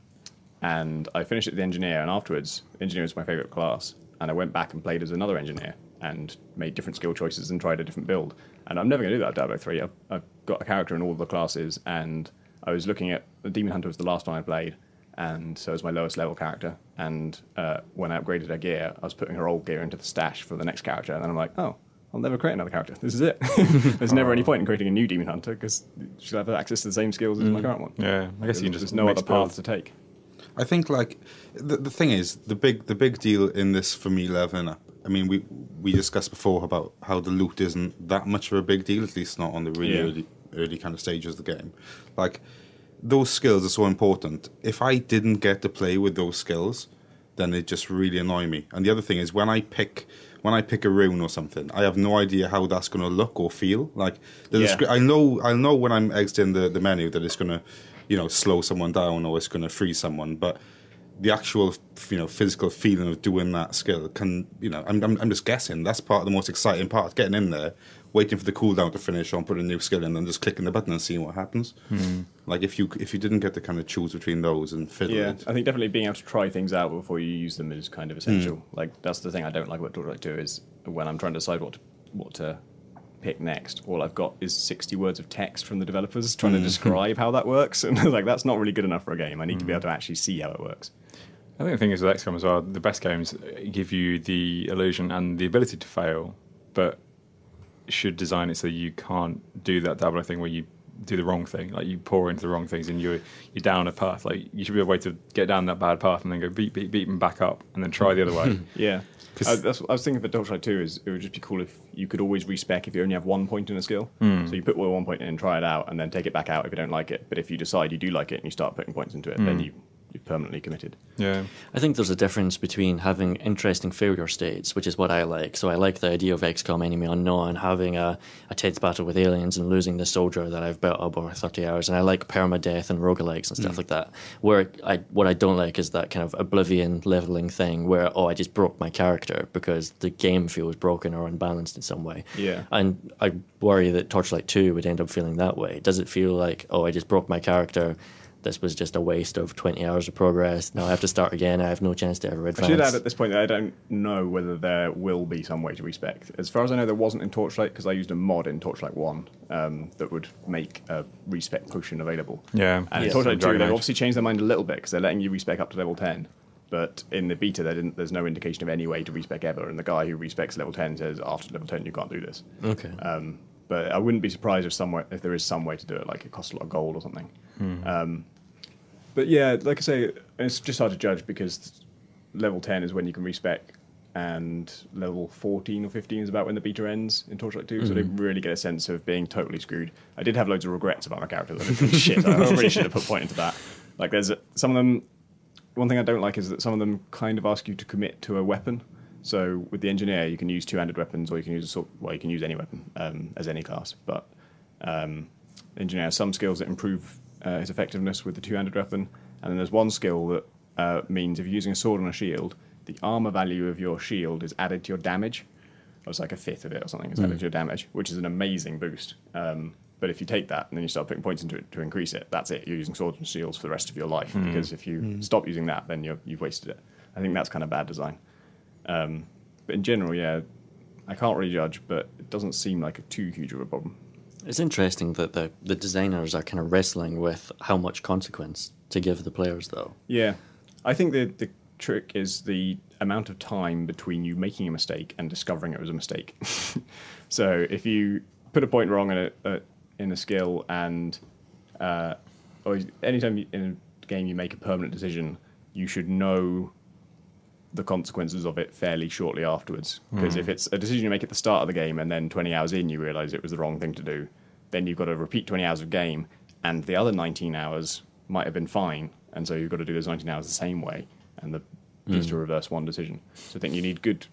Speaker 3: and I finished at the engineer, and afterwards, engineer was my favorite class. And I went back and played as another engineer and made different skill choices and tried a different build. And I'm never going to do that at Diablo 3. I've, I've got a character in all the classes, and I was looking at the Demon Hunter was the last one I played, and so it was my lowest level character. And uh, when I upgraded her gear, I was putting her old gear into the stash for the next character, and then I'm like, oh, I'll never create another character. This is it. There's never any oh. point in creating a new Demon Hunter because she'll have access to the same skills as my mm. current one.
Speaker 2: Yeah, I guess you can
Speaker 3: There's
Speaker 2: just
Speaker 3: no other path
Speaker 2: builds.
Speaker 3: to take.
Speaker 4: I think like the, the thing is the big the big deal in this for me leveling up. I mean, we we discussed before about how the loot isn't that much of a big deal, at least not on the really
Speaker 3: Yeah.
Speaker 4: early early kind of stages of the game. Like those skills are so important. If I didn't get to play with those skills, then it just really annoy me. And the other thing is when I pick when I pick a rune or something, I have no idea how that's going to look or feel. Like the
Speaker 3: Yeah.
Speaker 4: descri- I know I know when I'm exiting the, the menu that it's going to, you know, slow someone down or it's going to free someone, but the actual you know physical feeling of doing that skill can you know I'm, I'm I'm just guessing that's part of the most exciting part getting in there waiting for the cooldown to finish on putting a new skill in and just clicking the button and seeing what happens. Hmm. Like if you if you didn't get to kind of choose between those and fiddle
Speaker 3: Yeah,
Speaker 4: it.
Speaker 3: I think definitely being able to try things out before you use them is kind of essential. Hmm. Like that's the thing I don't like about Torchlight 2 is when I'm trying to decide what to, what to pick next, all I've got is 60 words of text from the developers trying to hmm. describe how that works, and like that's not really good enough for a game. I need to be able to actually see how it works.
Speaker 2: I think the thing is with XCOM as well, the best games give you the illusion and the ability to fail, but should design it so you can't do that Diablo thing where you do the wrong thing, like you pour into the wrong things and you're you're down a path. Like you should be a way to get down that bad path and then go beat beat beat and back up and then try the other way.
Speaker 3: yeah. I, that's, what I was thinking for Torchlight 2 is it would just be cool if you could always respec if you only have one point in a skill. Hmm. So you put one point in and try it out and then take it back out if you don't like it. But if you decide you do like it and you start putting points into it, then hmm. you, you're permanently committed.
Speaker 2: yeah.
Speaker 1: I think there's a difference between having interesting failure states, which is what I like. So I like the idea of XCOM Enemy Unknown, having a, a tense battle with aliens and losing the soldier that I've built up over 30 hours. And I like permadeath and roguelikes and stuff mm. like that. Where I, what I don't like is that kind of oblivion leveling thing where, oh, I just broke my character because the game feels broken or unbalanced in some way.
Speaker 3: Yeah.
Speaker 1: And I worry that Torchlight 2 would end up feeling that way. Does it feel like, oh, I just broke my character? This was just a waste of 20 hours of progress. Now I have to start again. I have no chance to ever
Speaker 3: I should add at this point that I don't know whether there will be some way to respec. As far as I know, there wasn't in Torchlight because I used a mod in Torchlight 1 um, that would make a respec potion available.
Speaker 2: Yeah.
Speaker 3: And in Torchlight 2, they've obviously changed their mind a little bit because they're letting you respec up to level 10. But in the beta, there didn't, there's no indication of any way to respec ever. And the guy who respecs level 10 says after level 10 you can't do this.
Speaker 1: Okay.
Speaker 3: Um, but I wouldn't be surprised if somewhere if there is some way to do it, like it costs a lot of gold or something. Um, but yeah, like I say, it's just hard to judge because level 10 is when you can respec, and level 14 or 15 is about when the beta ends in Torchlight 2. So I didn't really get a sense of being totally screwed. I did have loads of regrets about my character. That I shit, I really should have put point into that. Like there's a, some of them. One thing I don't like is that some of them kind of ask you to commit to a weapon. So with the engineer, you can use two-handed weapons, or you can use a sort. Well, you can use any weapon um, as any class. But um, engineer has some skills that improve uh, his effectiveness with the two-handed weapon, and then there's one skill that uh, means if you're using a sword and a shield, the armor value of your shield is added to your damage. Or it's like a fifth of it or something. It's added to your damage, which is an amazing boost. Um, but if you take that and then you start putting points into it to increase it, that's it. You're using swords and shields for the rest of your life. Because if you stop using that, then you're, you've wasted it. I think that's kind of bad design. Um, but in general, yeah, I can't really judge, but it doesn't seem like a too huge of a problem.
Speaker 1: It's interesting that the, the designers are kind of wrestling with how much consequence to give the players, though.
Speaker 3: Yeah, I think the the trick is the amount of time between you making a mistake and discovering it was a mistake. so if you put a point wrong in a, a in a skill and uh, or anytime in a game you make a permanent decision, you should know the consequences of it fairly shortly afterwards. Hmm. Because if it's a decision you make at the start of the game and then 20 hours in you realize it was the wrong thing to do, then you've got to repeat 20 hours of game, and the other 19 hours might have been fine, and so you've got to do those 19 hours the same way, and the hmm. just to reverse one decision. So I think you need good,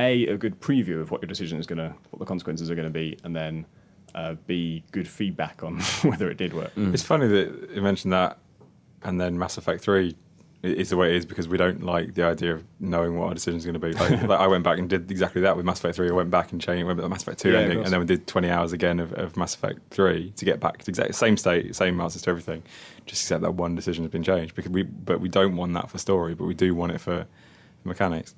Speaker 3: a a good preview of what your decision is going to, what the consequences are going to be, and then uh, b good feedback on whether it did work. Hmm.
Speaker 2: It's funny that you mentioned that, and then Mass Effect Three i- is the way it is because we don't like the idea of knowing what our decision is going to be. Like, like I went back and did exactly that with Mass Effect Three. I went back and changed, went back to Mass Effect Two
Speaker 3: Yeah,
Speaker 2: ending, and then we did twenty hours again of, of Mass Effect Three to get back to exactly same state, same answers to everything. Just except that one decision has been changed because we, but we don't want that for story, but we do want it for mechanics.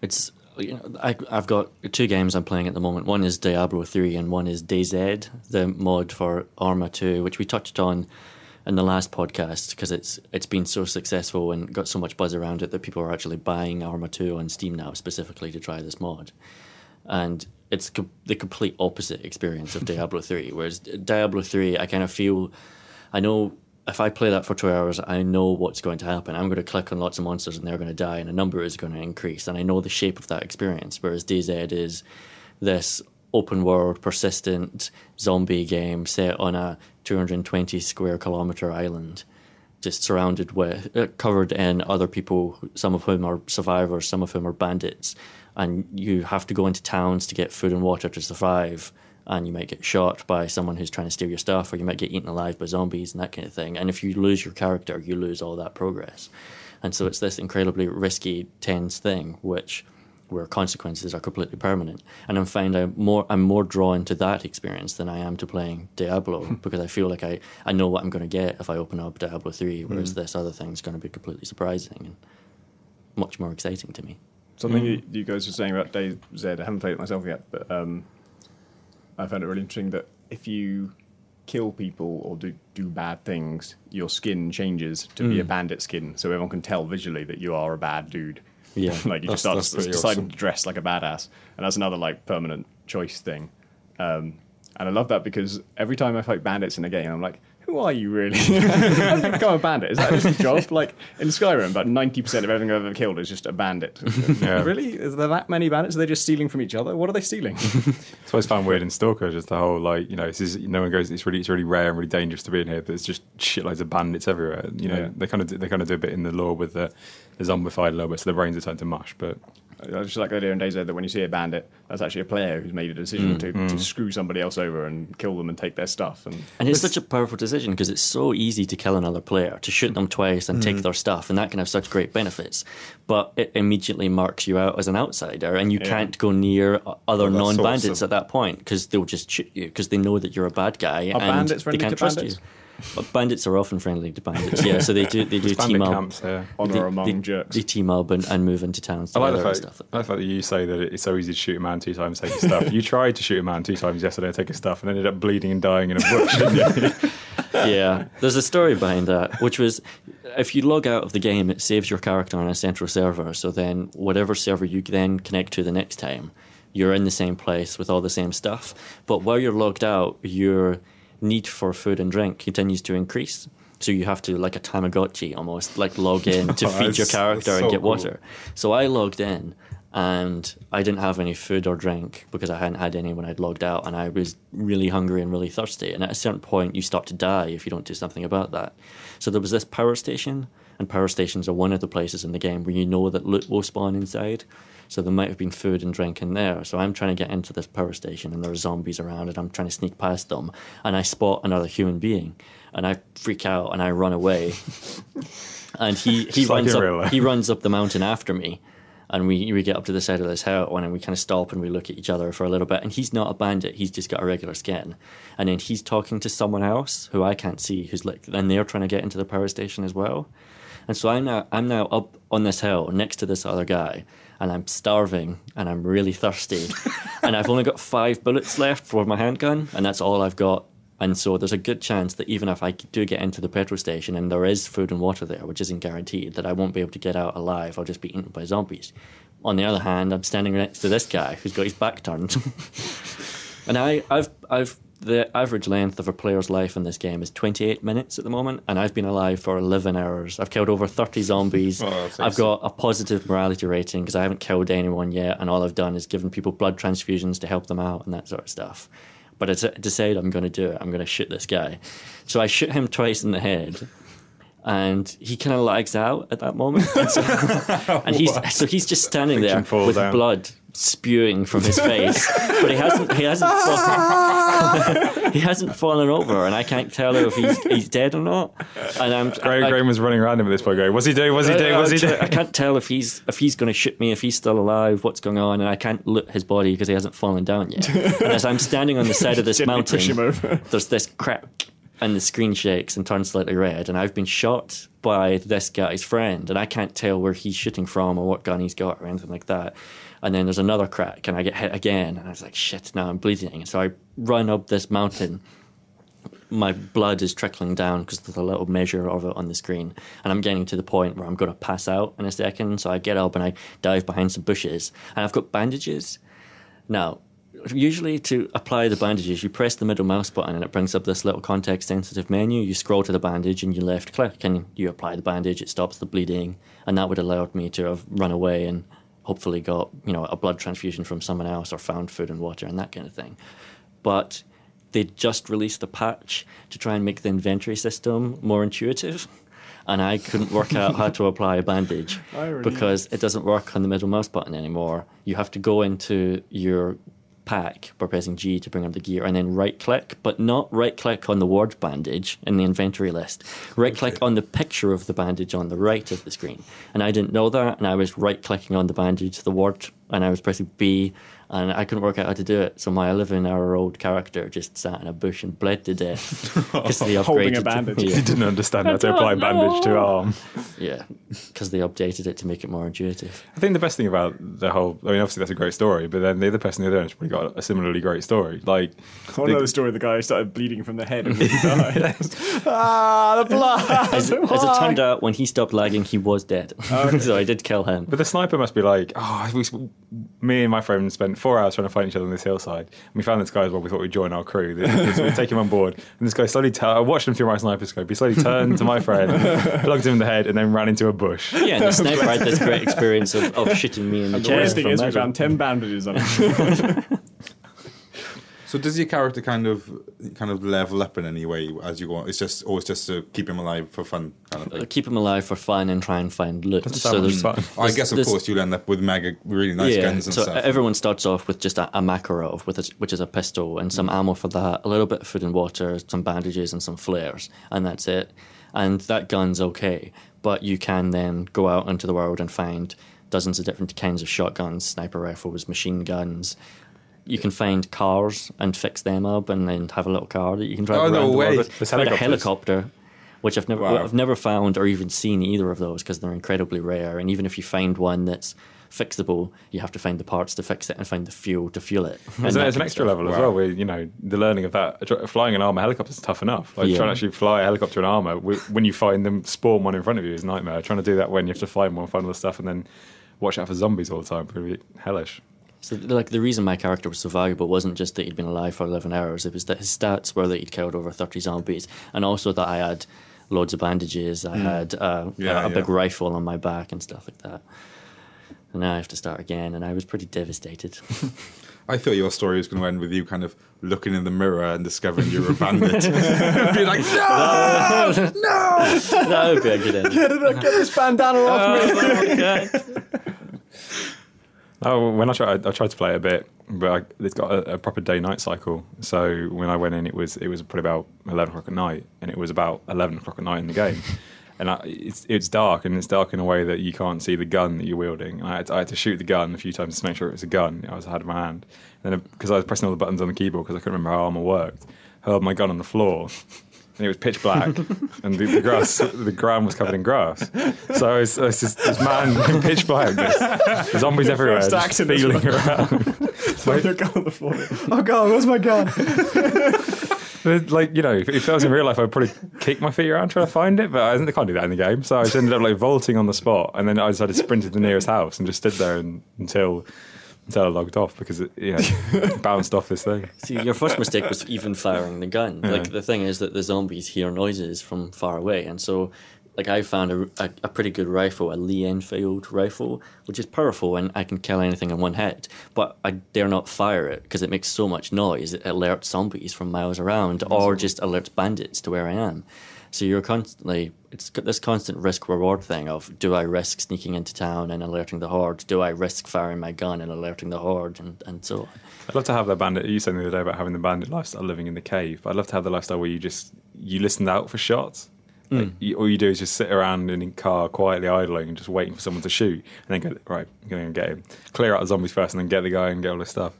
Speaker 1: It's you know, I, I've got two games I'm playing at the moment. One is Diablo 3 and one is DayZ, the mod for Arma 2, which we touched on in the last podcast because it's it's been so successful and got so much buzz around it that people are actually buying Arma 2 on Steam now specifically to try this mod. And it's co- the complete opposite experience of Diablo 3. Whereas Diablo 3, I kind of feel, I know if I play that for two hours, I know what's going to happen. I'm going to click on lots of monsters and they're going to die, and a number is going to increase. And I know the shape of that experience. Whereas DayZ is this open world, persistent zombie game set on a 220 square kilometer island, just surrounded with, uh, covered in other people, some of whom are survivors, some of whom are bandits. And you have to go into towns to get food and water to survive and you might get shot by someone who's trying to steal your stuff, or you might get eaten alive by zombies and that kind of thing. And if you lose your character, you lose all that progress. And so it's this incredibly risky, tense thing, which where consequences are completely permanent. And I'm find I'm more I'm more drawn to that experience than I am to playing Diablo hmm. because I feel like I, I know what I'm going to get if I open up Diablo three, whereas hmm. this other thing is going to be completely surprising and much more exciting to me.
Speaker 3: Something hmm. you, you guys were saying about DayZ, I haven't played it myself yet, but um, I found it really interesting that if you kill people or do, do bad things, your skin changes to be a bandit skin, so everyone can tell visually that you are a bad dude.
Speaker 1: Yeah,
Speaker 3: like you just start
Speaker 2: that's
Speaker 3: deciding
Speaker 2: awesome.
Speaker 3: to dress like a badass, and that's another like permanent choice thing. Um, and I love that because every time I fight bandits in a game, I'm like, who are you really? How did you become a bandit? Is that just a job? Like in Skyrim, about 90% of everything I've ever killed is just a bandit.
Speaker 2: Yeah.
Speaker 3: Really? Is there that many bandits? Are they just stealing from each other? What are they stealing?
Speaker 2: It's always found weird in Stalker, just the whole like you know, this is no one goes. It's really it's really rare and really dangerous to be in here. But it's just shitloads of bandits everywhere. You know,
Speaker 3: Yeah.
Speaker 2: they kind of do, they kind of do a bit in the lore with the, the zombified a little bit, so the brains are turned to mush. But
Speaker 3: I just like the idea in DayZ that when you see a bandit, that's actually a player who's made a decision to, to screw somebody else over and kill them and take their stuff. And
Speaker 1: And it's such a powerful decision because it's so easy to kill another player, to shoot them twice and
Speaker 2: Mm.
Speaker 1: take their stuff, and that can have such great benefits. But it immediately marks you out as an outsider, and you
Speaker 3: Yeah.
Speaker 1: can't go near other
Speaker 4: Well,
Speaker 1: non-bandits
Speaker 4: awesome.
Speaker 1: at that point because they'll just shoot you because they know that you're a bad guy and they can't trust
Speaker 3: bandits?
Speaker 1: you. But bandits are often friendly to bandits, yeah. So they do they do team up.
Speaker 2: camps here.
Speaker 3: honor
Speaker 1: they,
Speaker 3: among
Speaker 1: they,
Speaker 3: jerks.
Speaker 1: they team up and, and move into towns
Speaker 2: I like the fact,
Speaker 1: stuff.
Speaker 2: I like that you say that it's so easy to shoot a man two times, take his stuff. you tried to shoot a man two times yesterday, and take his stuff, and ended up bleeding and dying in a bush.
Speaker 1: yeah, there's a story behind that, which was if you log out of the game, it saves your character on a central server. So then, whatever server you then connect to the next time, you're in the same place with all the same stuff. But while you're logged out, your need for food and drink continues to increase. So you have to, like a Tamagotchi almost, like log in to
Speaker 4: Oh,
Speaker 1: feed your character
Speaker 4: that's
Speaker 1: and get
Speaker 4: cool.
Speaker 1: water. So I logged in and I didn't have any food or drink because I hadn't had any when I'd logged out and I was really hungry and really thirsty. And at a certain point, you start to die if you don't do something about that. So there was this power station, and power stations are one of the places in the game where you know that loot will spawn inside. So there might have been food and drink in there. So I'm trying to get into this power station and there are zombies around and I'm trying to sneak past them. And I spot another human being and I freak out and I run away. and he, he
Speaker 2: Just
Speaker 1: runs up he runs up the mountain after me. And we, we get up to the side of this hill and we kind of stop and we look at each other for a little bit. And he's not a bandit; he's just got a regular skin. And then he's talking to someone else who I can't see, who's like, and they're trying to get into the power station as well. And so I'm now I'm now up on this hill next to this other guy, and I'm starving and I'm really thirsty, and I've only got five bullets left for my handgun, and that's all I've got. And so there's a good chance that even if I do get into the petrol station and there is food and water there, which isn't guaranteed, that I won't be able to get out alive. I'll just be eaten by zombies. On the other hand, I'm standing next to this guy who's got his back turned. And I, I've, I've, the average length of a player's life in this game is 28 minutes at the moment, and I've been alive for 11 hours. I've killed over 30 zombies.
Speaker 4: Oh,
Speaker 1: I've got a positive morality rating because I haven't killed anyone yet, and all I've done is given people blood transfusions to help them out and that sort of stuff. But I decide I'm going to do it. I'm going to shoot this guy. So I shoot him twice in the head. And he kind of lags out at that moment, and, so, and he's so he's just standing there with
Speaker 2: down.
Speaker 1: blood spewing from his face, but he hasn't he hasn't fallen, he hasn't fallen over, and I can't tell if he's he's dead or not. And I'm
Speaker 2: Graham,
Speaker 1: I,
Speaker 2: Graham was running around him at this point going, what's he doing? What's he doing? What's he doing?
Speaker 1: I can't tell if he's if he's going to shoot me, if he's still alive, what's going on, and I can't loot his body because he hasn't fallen down yet. and as I'm standing on the side of this
Speaker 3: Gently push him
Speaker 1: mountain, there's this crack, and the screen shakes and turns slightly red, and I've been shot by this guy's friend, and I can't tell where he's shooting from or what gun he's got or anything like that. And then there's another crack, and I get hit again, and I was like, shit, now I'm bleeding. So I run up this mountain my blood is trickling down because there's a little measure of it on the screen, and I'm getting to the point where I'm going to pass out in a second. So I get up and I dive behind some bushes, and I've got bandages. Now, usually to apply the bandages, you press the middle mouse button, and it brings up this little context-sensitive menu. You scroll to the bandage, and you left click, and you apply the bandage. It stops the bleeding, and that would allowed me to have run away and hopefully got you know a blood transfusion from someone else or found food and water and that kind of thing. But they just released a patch to try and make the inventory system more intuitive. And I couldn't work out how to apply a bandage because it doesn't work on the middle mouse button anymore. You have to go into your pack by pressing G to bring up the gear and then right click, but not right click on the word bandage in the inventory list. Right click on the picture of the bandage on the right of the screen. And I didn't know that, and I was right clicking on the bandage, the word, and I was pressing B, and I couldn't work out how to do it. So my 11 hour old character just sat in a bush and bled to death. Because they
Speaker 3: Holding a bandage.
Speaker 2: He
Speaker 1: Yeah,
Speaker 2: didn't understand how to apply bandage to arm.
Speaker 1: yeah, because they updated it to make it more intuitive.
Speaker 2: I think the best thing about the whole, I mean, obviously that's a great story, but then the other person on the other end's probably got a similarly great story. Like,
Speaker 3: I know the story of the guy who started bleeding from the head and died. ah, the blood!
Speaker 1: As, it- as it turned out, when he stopped lagging, he was dead. so I did kill him.
Speaker 2: But the sniper must be like, oh, we, me and my friend spent four hours trying to fight each other on this hillside. And we found this guy as well. We thought we'd join our crew. So we take him on board. And this guy slowly, tu- I watched him through my sniper scope. He slowly turned to my friend, plugged him in the head, and then ran into a bush.
Speaker 1: Yeah, and the sniper had this great experience of, of shooting me in the
Speaker 3: The worst thing is we found 10 bandages on him.
Speaker 4: So does your character kind of kind of level up in any way as you go on? It's just always just to keep him alive for fun kind of
Speaker 1: Uh,
Speaker 4: thing.
Speaker 1: Keep him alive for fun and try and find loot.
Speaker 2: Doesn't sound much
Speaker 1: there's-
Speaker 4: I guess of course you'll end up with mega really nice
Speaker 1: yeah,
Speaker 4: guns and
Speaker 1: so
Speaker 4: stuff.
Speaker 1: everyone starts off with just a, a Makarov, with a, which is a pistol and some ammo for that, a little bit of food and water, some bandages and some flares, and that's it. And that gun's okay, but you can then go out into the world and find dozens of different kinds of shotguns, sniper rifles, machine guns. You can find cars and fix them up, and then have a little car that you can drive
Speaker 4: Oh,
Speaker 1: around
Speaker 4: no
Speaker 1: the
Speaker 4: way.
Speaker 1: world with.
Speaker 2: There's
Speaker 1: Find a helicopter, which I've never
Speaker 3: Wow.
Speaker 1: I've never found or even seen either of those because they're incredibly rare. And even if you find one that's fixable, you have to find the parts to fix it and find the fuel to fuel it. And
Speaker 2: There's,
Speaker 1: that
Speaker 2: there's an extra level as well, where you know the learning of that. Flying an Arma helicopter is tough enough. Like
Speaker 1: Yeah.
Speaker 2: trying to actually fly a helicopter in Arma when you find them spawn one in front of you is a nightmare. Trying to do that when you have to find one, find all the stuff, and then watch out for zombies all the time. Pretty hellish.
Speaker 1: So, like, the reason my character was so valuable wasn't just that he'd been alive for 11 hours, it was that his stats were that he'd killed over 30 zombies, and also that I had loads of bandages, I had uh,
Speaker 4: Yeah,
Speaker 1: a, a big
Speaker 4: yeah.
Speaker 1: rifle on my back and stuff like that. And now I have to start again, and I was pretty devastated.
Speaker 4: I thought your story was going to end with you kind of looking in the mirror and discovering you're a bandit. Be like, no, no.
Speaker 1: that would be a good ending.
Speaker 3: Get, it, get this bandana off me!
Speaker 2: Oh, when I tried, I tried to play it a bit, but I, it's got a, a proper day-night cycle. So when I went in, it was it was probably about eleven o'clock at night, and it was about eleven o'clock at night in the game. And I, it's it's dark, and it's dark in a way that you can't see the gun that you're wielding. And I had, to, I had to shoot the gun a few times to make sure it was a gun. I was had in my hand, and then because I was pressing all the buttons on the keyboard because I couldn't remember how Arma worked, hurled my gun on the floor. And it was pitch black, and the, the grass, the ground was covered in grass. So it's, it's this, this man in pitch blackness, the zombies everywhere,
Speaker 3: First
Speaker 2: just
Speaker 3: act
Speaker 2: feeling around.
Speaker 3: Throw your gun on the floor. Oh god, where's my gun?
Speaker 2: Like you know, if, if that was in real life, I'd probably kick my feet around trying to find it, but I, I can't do that in the game. So I just ended up like vaulting on the spot, and then I decided to sprint to the nearest house and just stood there and, until until I logged off because it you know bounced off this thing.
Speaker 1: See, your first mistake was even firing the gun. Like the thing is that the zombies hear noises from far away, and so like I found a, a, a pretty good rifle, a Lee Enfield rifle, which is powerful and I can kill anything in one hit. But I dare not fire it because it makes so much noise. It alerts zombies from miles around, or just alerts bandits to where I am. So you're constantly it's got this constant risk reward thing of do I risk sneaking into town and alerting the horde? Do I risk firing my gun and alerting the horde and, and so on?
Speaker 2: I'd love to have that bandit. You said the other day about having the bandit lifestyle, living in the cave. But I'd love to have the lifestyle where you just you listen out for shots. Mm. Like, you, all you do is just sit around in a car quietly idling and just waiting for someone to shoot, and then go right, I'm going to get him, clear out the zombies first, and then get the guy and get all this stuff.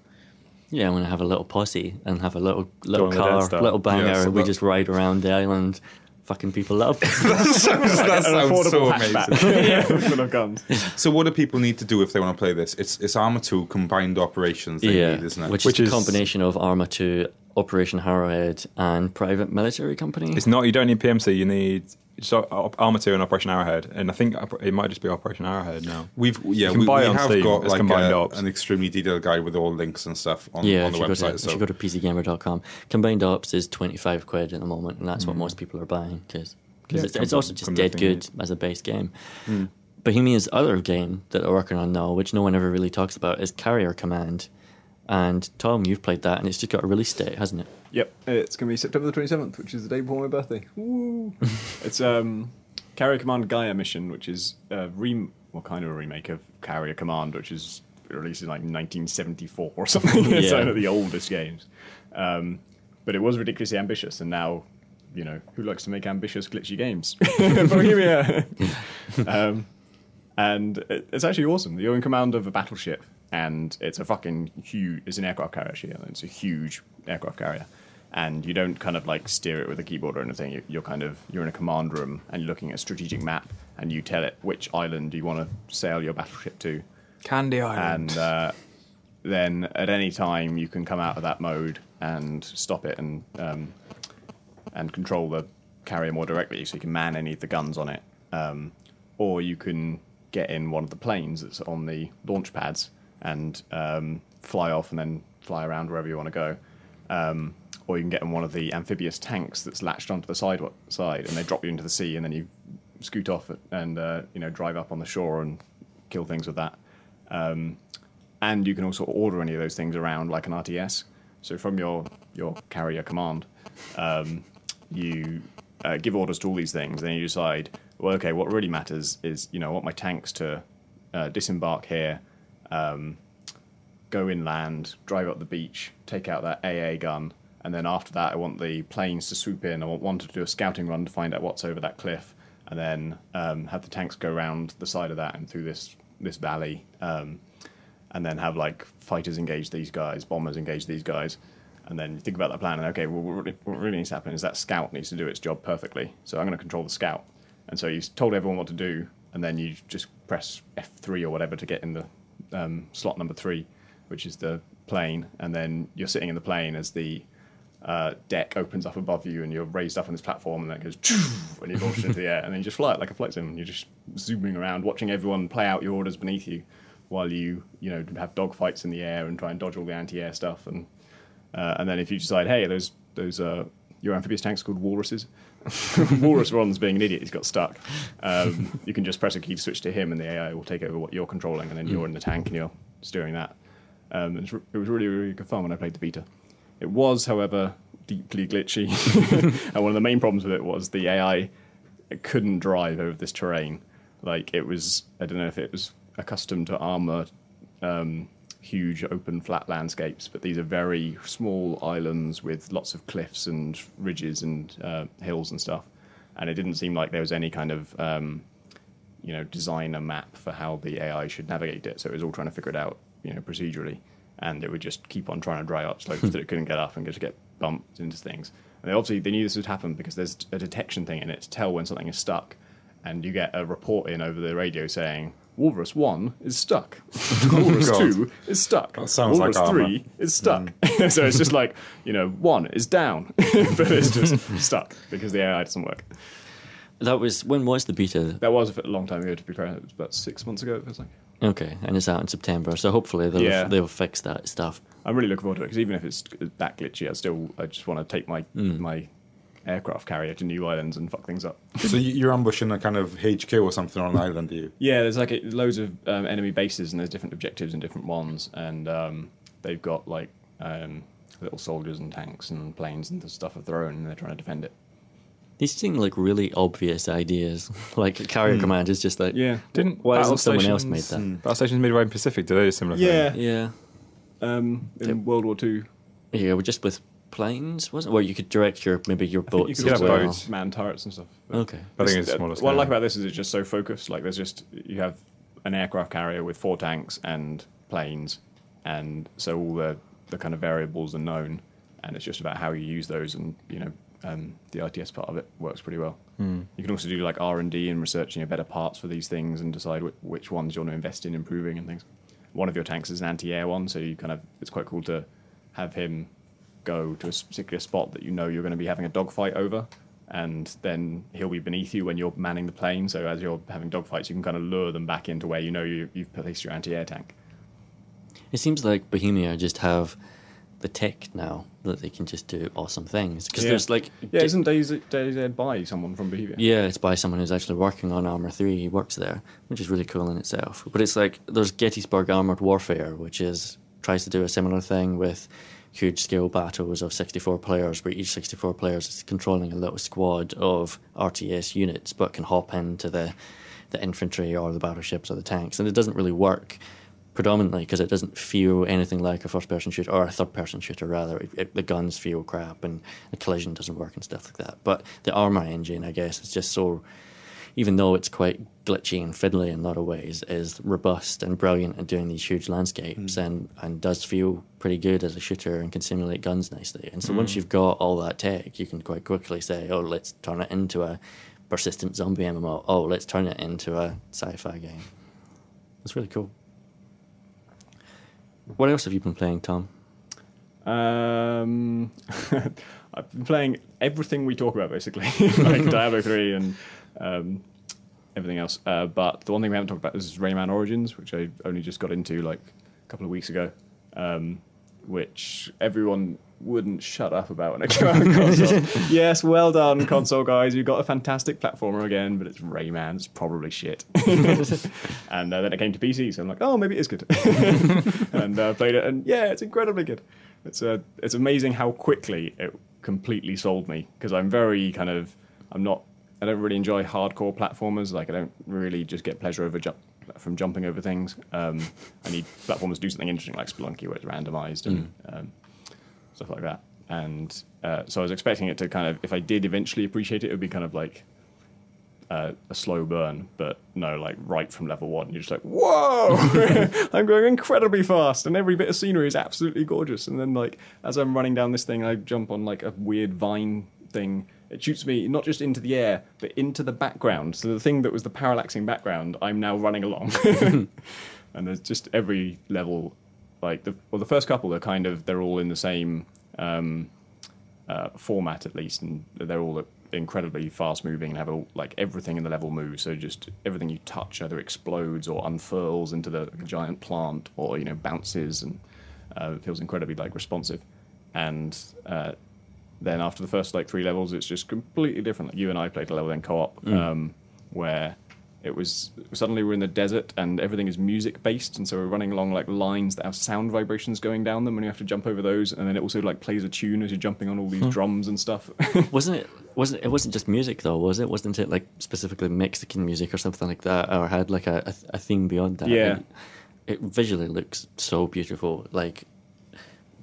Speaker 1: Yeah, I'm going to have a little posse and have a little little car, little banger,
Speaker 4: Yeah, so
Speaker 1: and we just ride around the island, fucking people up.
Speaker 4: that
Speaker 3: An
Speaker 4: sounds so amazing.
Speaker 3: hatchback full of guns.
Speaker 4: So, what do people need to do if they want to play this? It's it's Arma Two combined operations. They
Speaker 1: yeah,
Speaker 4: need, isn't it?
Speaker 1: which,
Speaker 2: Which
Speaker 1: is
Speaker 2: is-
Speaker 1: a combination of Arma 2, Operation Arrowhead, and private military company.
Speaker 2: It's not. You don't need PMC. You need just Ar- Arma Two and Operation Arrowhead, and I think it might just be Operation Arrowhead now.
Speaker 4: We've yeah, we, we have
Speaker 2: Steam
Speaker 4: got like
Speaker 2: combined
Speaker 4: a-
Speaker 2: ops.
Speaker 4: an extremely detailed guide with all links and stuff on,
Speaker 1: yeah,
Speaker 4: on the website.
Speaker 1: to,
Speaker 4: so
Speaker 1: if you go to pcgamer.com, Combined Ops is 25 quid at the moment, and that's what most people are buying because
Speaker 2: Mm. Yeah,
Speaker 1: it's, it's also just dead
Speaker 2: thing,
Speaker 1: good as a base game. Bohemia's other game that they're working on now, which no one ever really talks about, is Carrier Command. And Tom, you've played that, and it's just got a release date, hasn't it?
Speaker 3: Yep, it's going to be September the 27th, which is the day before my birthday. Woo! it's um, Carrier Command Gaia mission, which is a rem- well, kind of a remake of Carrier Command, which is released in like 1974 or something. it's one of the oldest games. Um, but it was ridiculously ambitious, and now, you know, who likes to make ambitious, glitchy games? Bohemia! um, and it's actually awesome. You're in command of a battleship, and it's a fucking huge. It's an aircraft carrier. Actually, it's a huge aircraft carrier, and you don't kind of like steer it with a keyboard or anything. You- You're kind of you're in a command room, and you're looking at a strategic map, and you tell it which island you want to sail your battleship to,
Speaker 2: Candy Island.
Speaker 3: and uh, then at any time you can come out of that mode and stop it and um, and control the carrier more directly, so you can man any of the guns on it, um, or you can get in one of the planes that's on the launch pads and um, fly off and then fly around wherever you want to go. Um, or you can get in one of the amphibious tanks that's latched onto the side side, and they drop you into the sea, and then you scoot off and uh, you know drive up on the shore and kill things with that. Um, and you can also order any of those things around like an RTS. So from your your carrier command, um, you uh, give orders to all these things, then you decide, well, okay, what really matters is you know I want my tanks to uh, disembark here, um, go inland, drive up the beach, take out that AA gun, and then after that, I want the planes to swoop in. I want one to do a scouting run to find out what's over that cliff, and then um, have the tanks go around the side of that and through this this valley, um, and then have like fighters engage these guys, bombers engage these guys. And then think about that plan, and okay, well, what really, what really needs to happen is that scout needs to do its job perfectly. So I'm going to control the scout. And so you've told everyone what to do, and then you just press F3 or whatever to get in the um, slot number three, which is the plane. And then you're sitting in the plane as the uh, deck opens up above you, and you're raised up on this platform, and then it goes and you're launched into the air, and then you just fly it like a flight sim. And you're just zooming around, watching everyone play out your orders beneath you, while you you know have dogfights in the air and try and dodge all the anti-air stuff. And uh, and then if you decide, hey, those those uh, your amphibious tanks called walruses. Walrus Ron's being an idiot. He's got stuck. Um, you can just press a key to switch to him, and the AI will take over what you're controlling, and then you're in the tank and you're steering that. Um, it, was, really, really good fun when I played the beta. It was, however, deeply glitchy, and one of the main problems with it was the AI couldn't drive over this terrain. Like it was, I don't know if it was accustomed to Arma um, huge open flat landscapes, but these are very small islands with lots of cliffs and ridges and uh, hills and stuff. And it didn't seem like there was any kind of um, you know design a map for how the AI should navigate it. So it was all trying to figure it out you know procedurally, and it would just keep on trying to dry up slopes that it couldn't get up and just get bumped into things. And they obviously they knew this would happen because there's a detection thing in it to tell when something is stuck, and you get a report in over the radio saying. Walrus one is stuck. Walrus
Speaker 4: God.
Speaker 3: two is stuck.
Speaker 4: That sounds like
Speaker 3: Walrus
Speaker 4: Arma.
Speaker 3: three is stuck. so it's just like you know one is down, but it's just stuck because the AI doesn't work.
Speaker 1: That was when was the beta?
Speaker 3: That was a long time ago. To be fair, it was about six months ago. It feels like.
Speaker 1: Okay, and it's out in September, so hopefully they'll
Speaker 3: Yeah.
Speaker 1: they'll fix that stuff.
Speaker 3: I'm really looking forward to it because even if it's that glitchy, I still I just want to take my
Speaker 1: Mm.
Speaker 3: my aircraft carrier to new islands and fuck things up.
Speaker 4: So you- you're ambushing a kind of HQ or something on an island, do you?
Speaker 3: yeah, there's like a, loads of um, enemy bases and there's different objectives and different ones, and um, they've got like um, little soldiers and tanks and planes and stuff of their own, and they're trying to defend it.
Speaker 1: These seem like really obvious ideas. like carrier command is just like
Speaker 3: Yeah,
Speaker 2: Didn't
Speaker 1: Why
Speaker 2: battle
Speaker 1: hasn't someone else made
Speaker 2: stations-
Speaker 1: that?
Speaker 2: Battle stations Midway and Pacific do they do similar
Speaker 3: Yeah.
Speaker 2: thing?
Speaker 1: yeah,
Speaker 3: um, in World War Two,
Speaker 1: yeah, well, just with planes, wasn't? Well, you could direct your maybe your
Speaker 3: I think
Speaker 1: boats
Speaker 3: you could
Speaker 1: as
Speaker 2: get
Speaker 1: well.
Speaker 2: boats.
Speaker 3: man turrets and stuff. But
Speaker 1: Okay,
Speaker 2: But I think
Speaker 3: This-
Speaker 2: it's smaller
Speaker 3: What I like about this is it's just so focused. Like there's just you have an aircraft carrier with four tanks and planes, and so all the the kind of variables are known, and it's just about how you use those, and you know um, the RTS part of it works pretty well.
Speaker 2: Hmm.
Speaker 3: You can also do like R and D and researching better parts for these things, and decide wh- which ones you want to invest in improving and things. One of your tanks is an anti-air one, so you kind of it's quite cool to have him go to a particular spot that you know you're going to be having a dogfight over, and then he'll be beneath you when you're manning the plane. So as you're having dogfights, you can kind of lure them back into where you know you, you've placed your anti-air tank.
Speaker 1: it seems like Bohemia just have the tech now that they can just do awesome things because
Speaker 3: Yeah.
Speaker 1: there's like
Speaker 3: Yeah, isn't DayZ DayZ by someone from Bohemia?
Speaker 1: Yeah, it's by someone who's actually working on Arma 3. He works there, which is really cool in itself. But it's like there's Gettysburg Armoured Warfare, which is tries to do a similar thing with huge scale battles of 64 players, where each 64 players is controlling a little squad of RTS units, but can hop into the, the infantry or the battleships or the tanks. And it doesn't really work predominantly because it doesn't feel anything like a first person shooter or a third person shooter rather it, it- the guns feel crap and the collision doesn't work and stuff like that but the Arma engine i guess is just so even though it's quite glitchy and fiddly in a lot of ways is robust and brilliant at doing these huge landscapes and, and does feel pretty good as a shooter and can simulate guns nicely. And so once you've got all that tech you can quite quickly say oh let's turn it into a persistent zombie mmo oh let's turn it into a sci-fi game. It's really cool. What else have you been playing, Tom?
Speaker 3: Um, I've been playing everything we talk about basically, like Diablo three and um, everything else. Uh, but the one thing we haven't talked about is Rayman Origins, which I only just got into like a couple of weeks ago, um, which everyone wouldn't shut up about when it came out on console. yes, well done, console guys. You've got a fantastic platformer again, but it's Rayman. It's probably shit. and uh, then it came to PC, so I'm like, oh, maybe it is good. and uh, played it, and yeah, it's incredibly good. It's uh, it's amazing how quickly it completely sold me because I'm very kind of I'm not I don't really enjoy hardcore platformers. Like I don't really just get pleasure over jump from jumping over things. Um, I need platformers to do something interesting like Spelunky where it's randomized and um, stuff like that. And uh, so I was expecting it to kind of if I did eventually appreciate it, it would be kind of like uh, a slow burn, but no, like right from level one, you're just like, whoa, I'm going incredibly fast, and every bit of scenery is absolutely gorgeous. And then like as I'm running down this thing, I jump on like a weird vine thing. It shoots me not just into the air, but into the background. So the thing that was the parallaxing background, I'm now running along. and there's just every level, like the well, the first couple are kind of they're all in the same um, uh, format at least, and they're all incredibly fast moving and have all, like everything in the level moves. So just everything you touch either explodes or unfurls into the giant plant, or you know bounces and uh, feels incredibly like responsive. And uh, then after the first like three levels, it's just completely different. Like you and I played a level then co-op um, where it was suddenly we're in the desert and everything is music based, and so we're running along like lines that have sound vibrations going down them, and you have to jump over those, and then it also like plays a tune as you're jumping on all these drums and stuff.
Speaker 1: wasn't it? Wasn't it? Wasn't just music though, was it? Wasn't it like specifically Mexican music or something like that, or had like a, a, a theme beyond that?
Speaker 3: Yeah.
Speaker 1: It, it visually looks so beautiful, like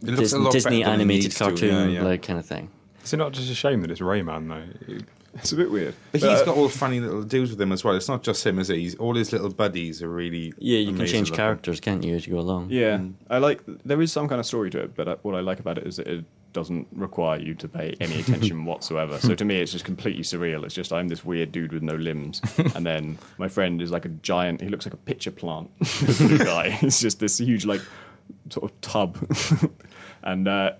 Speaker 4: It looks
Speaker 1: Dis-
Speaker 4: a lot
Speaker 1: Disney
Speaker 4: better than
Speaker 1: animated cartoon,
Speaker 4: yeah, yeah.
Speaker 1: like kind of thing.
Speaker 2: Is it not just a shame that it's Rayman though?
Speaker 3: It's a bit weird.
Speaker 4: But he's got all funny little deals with him as well. It's not just him, is it? He's, all his little buddies are really
Speaker 1: Yeah, you can change
Speaker 4: looking.
Speaker 1: characters, can't you, as you go along?
Speaker 3: Yeah, I like. There is some kind of story to it, but uh, what I like about it is that it doesn't require you to pay any attention whatsoever. So to me, it's just completely surreal. It's just I'm this weird dude with no limbs, and then my friend is like a giant. He looks like a pitcher plant. guy. He's just this huge like sort of tub, and uh,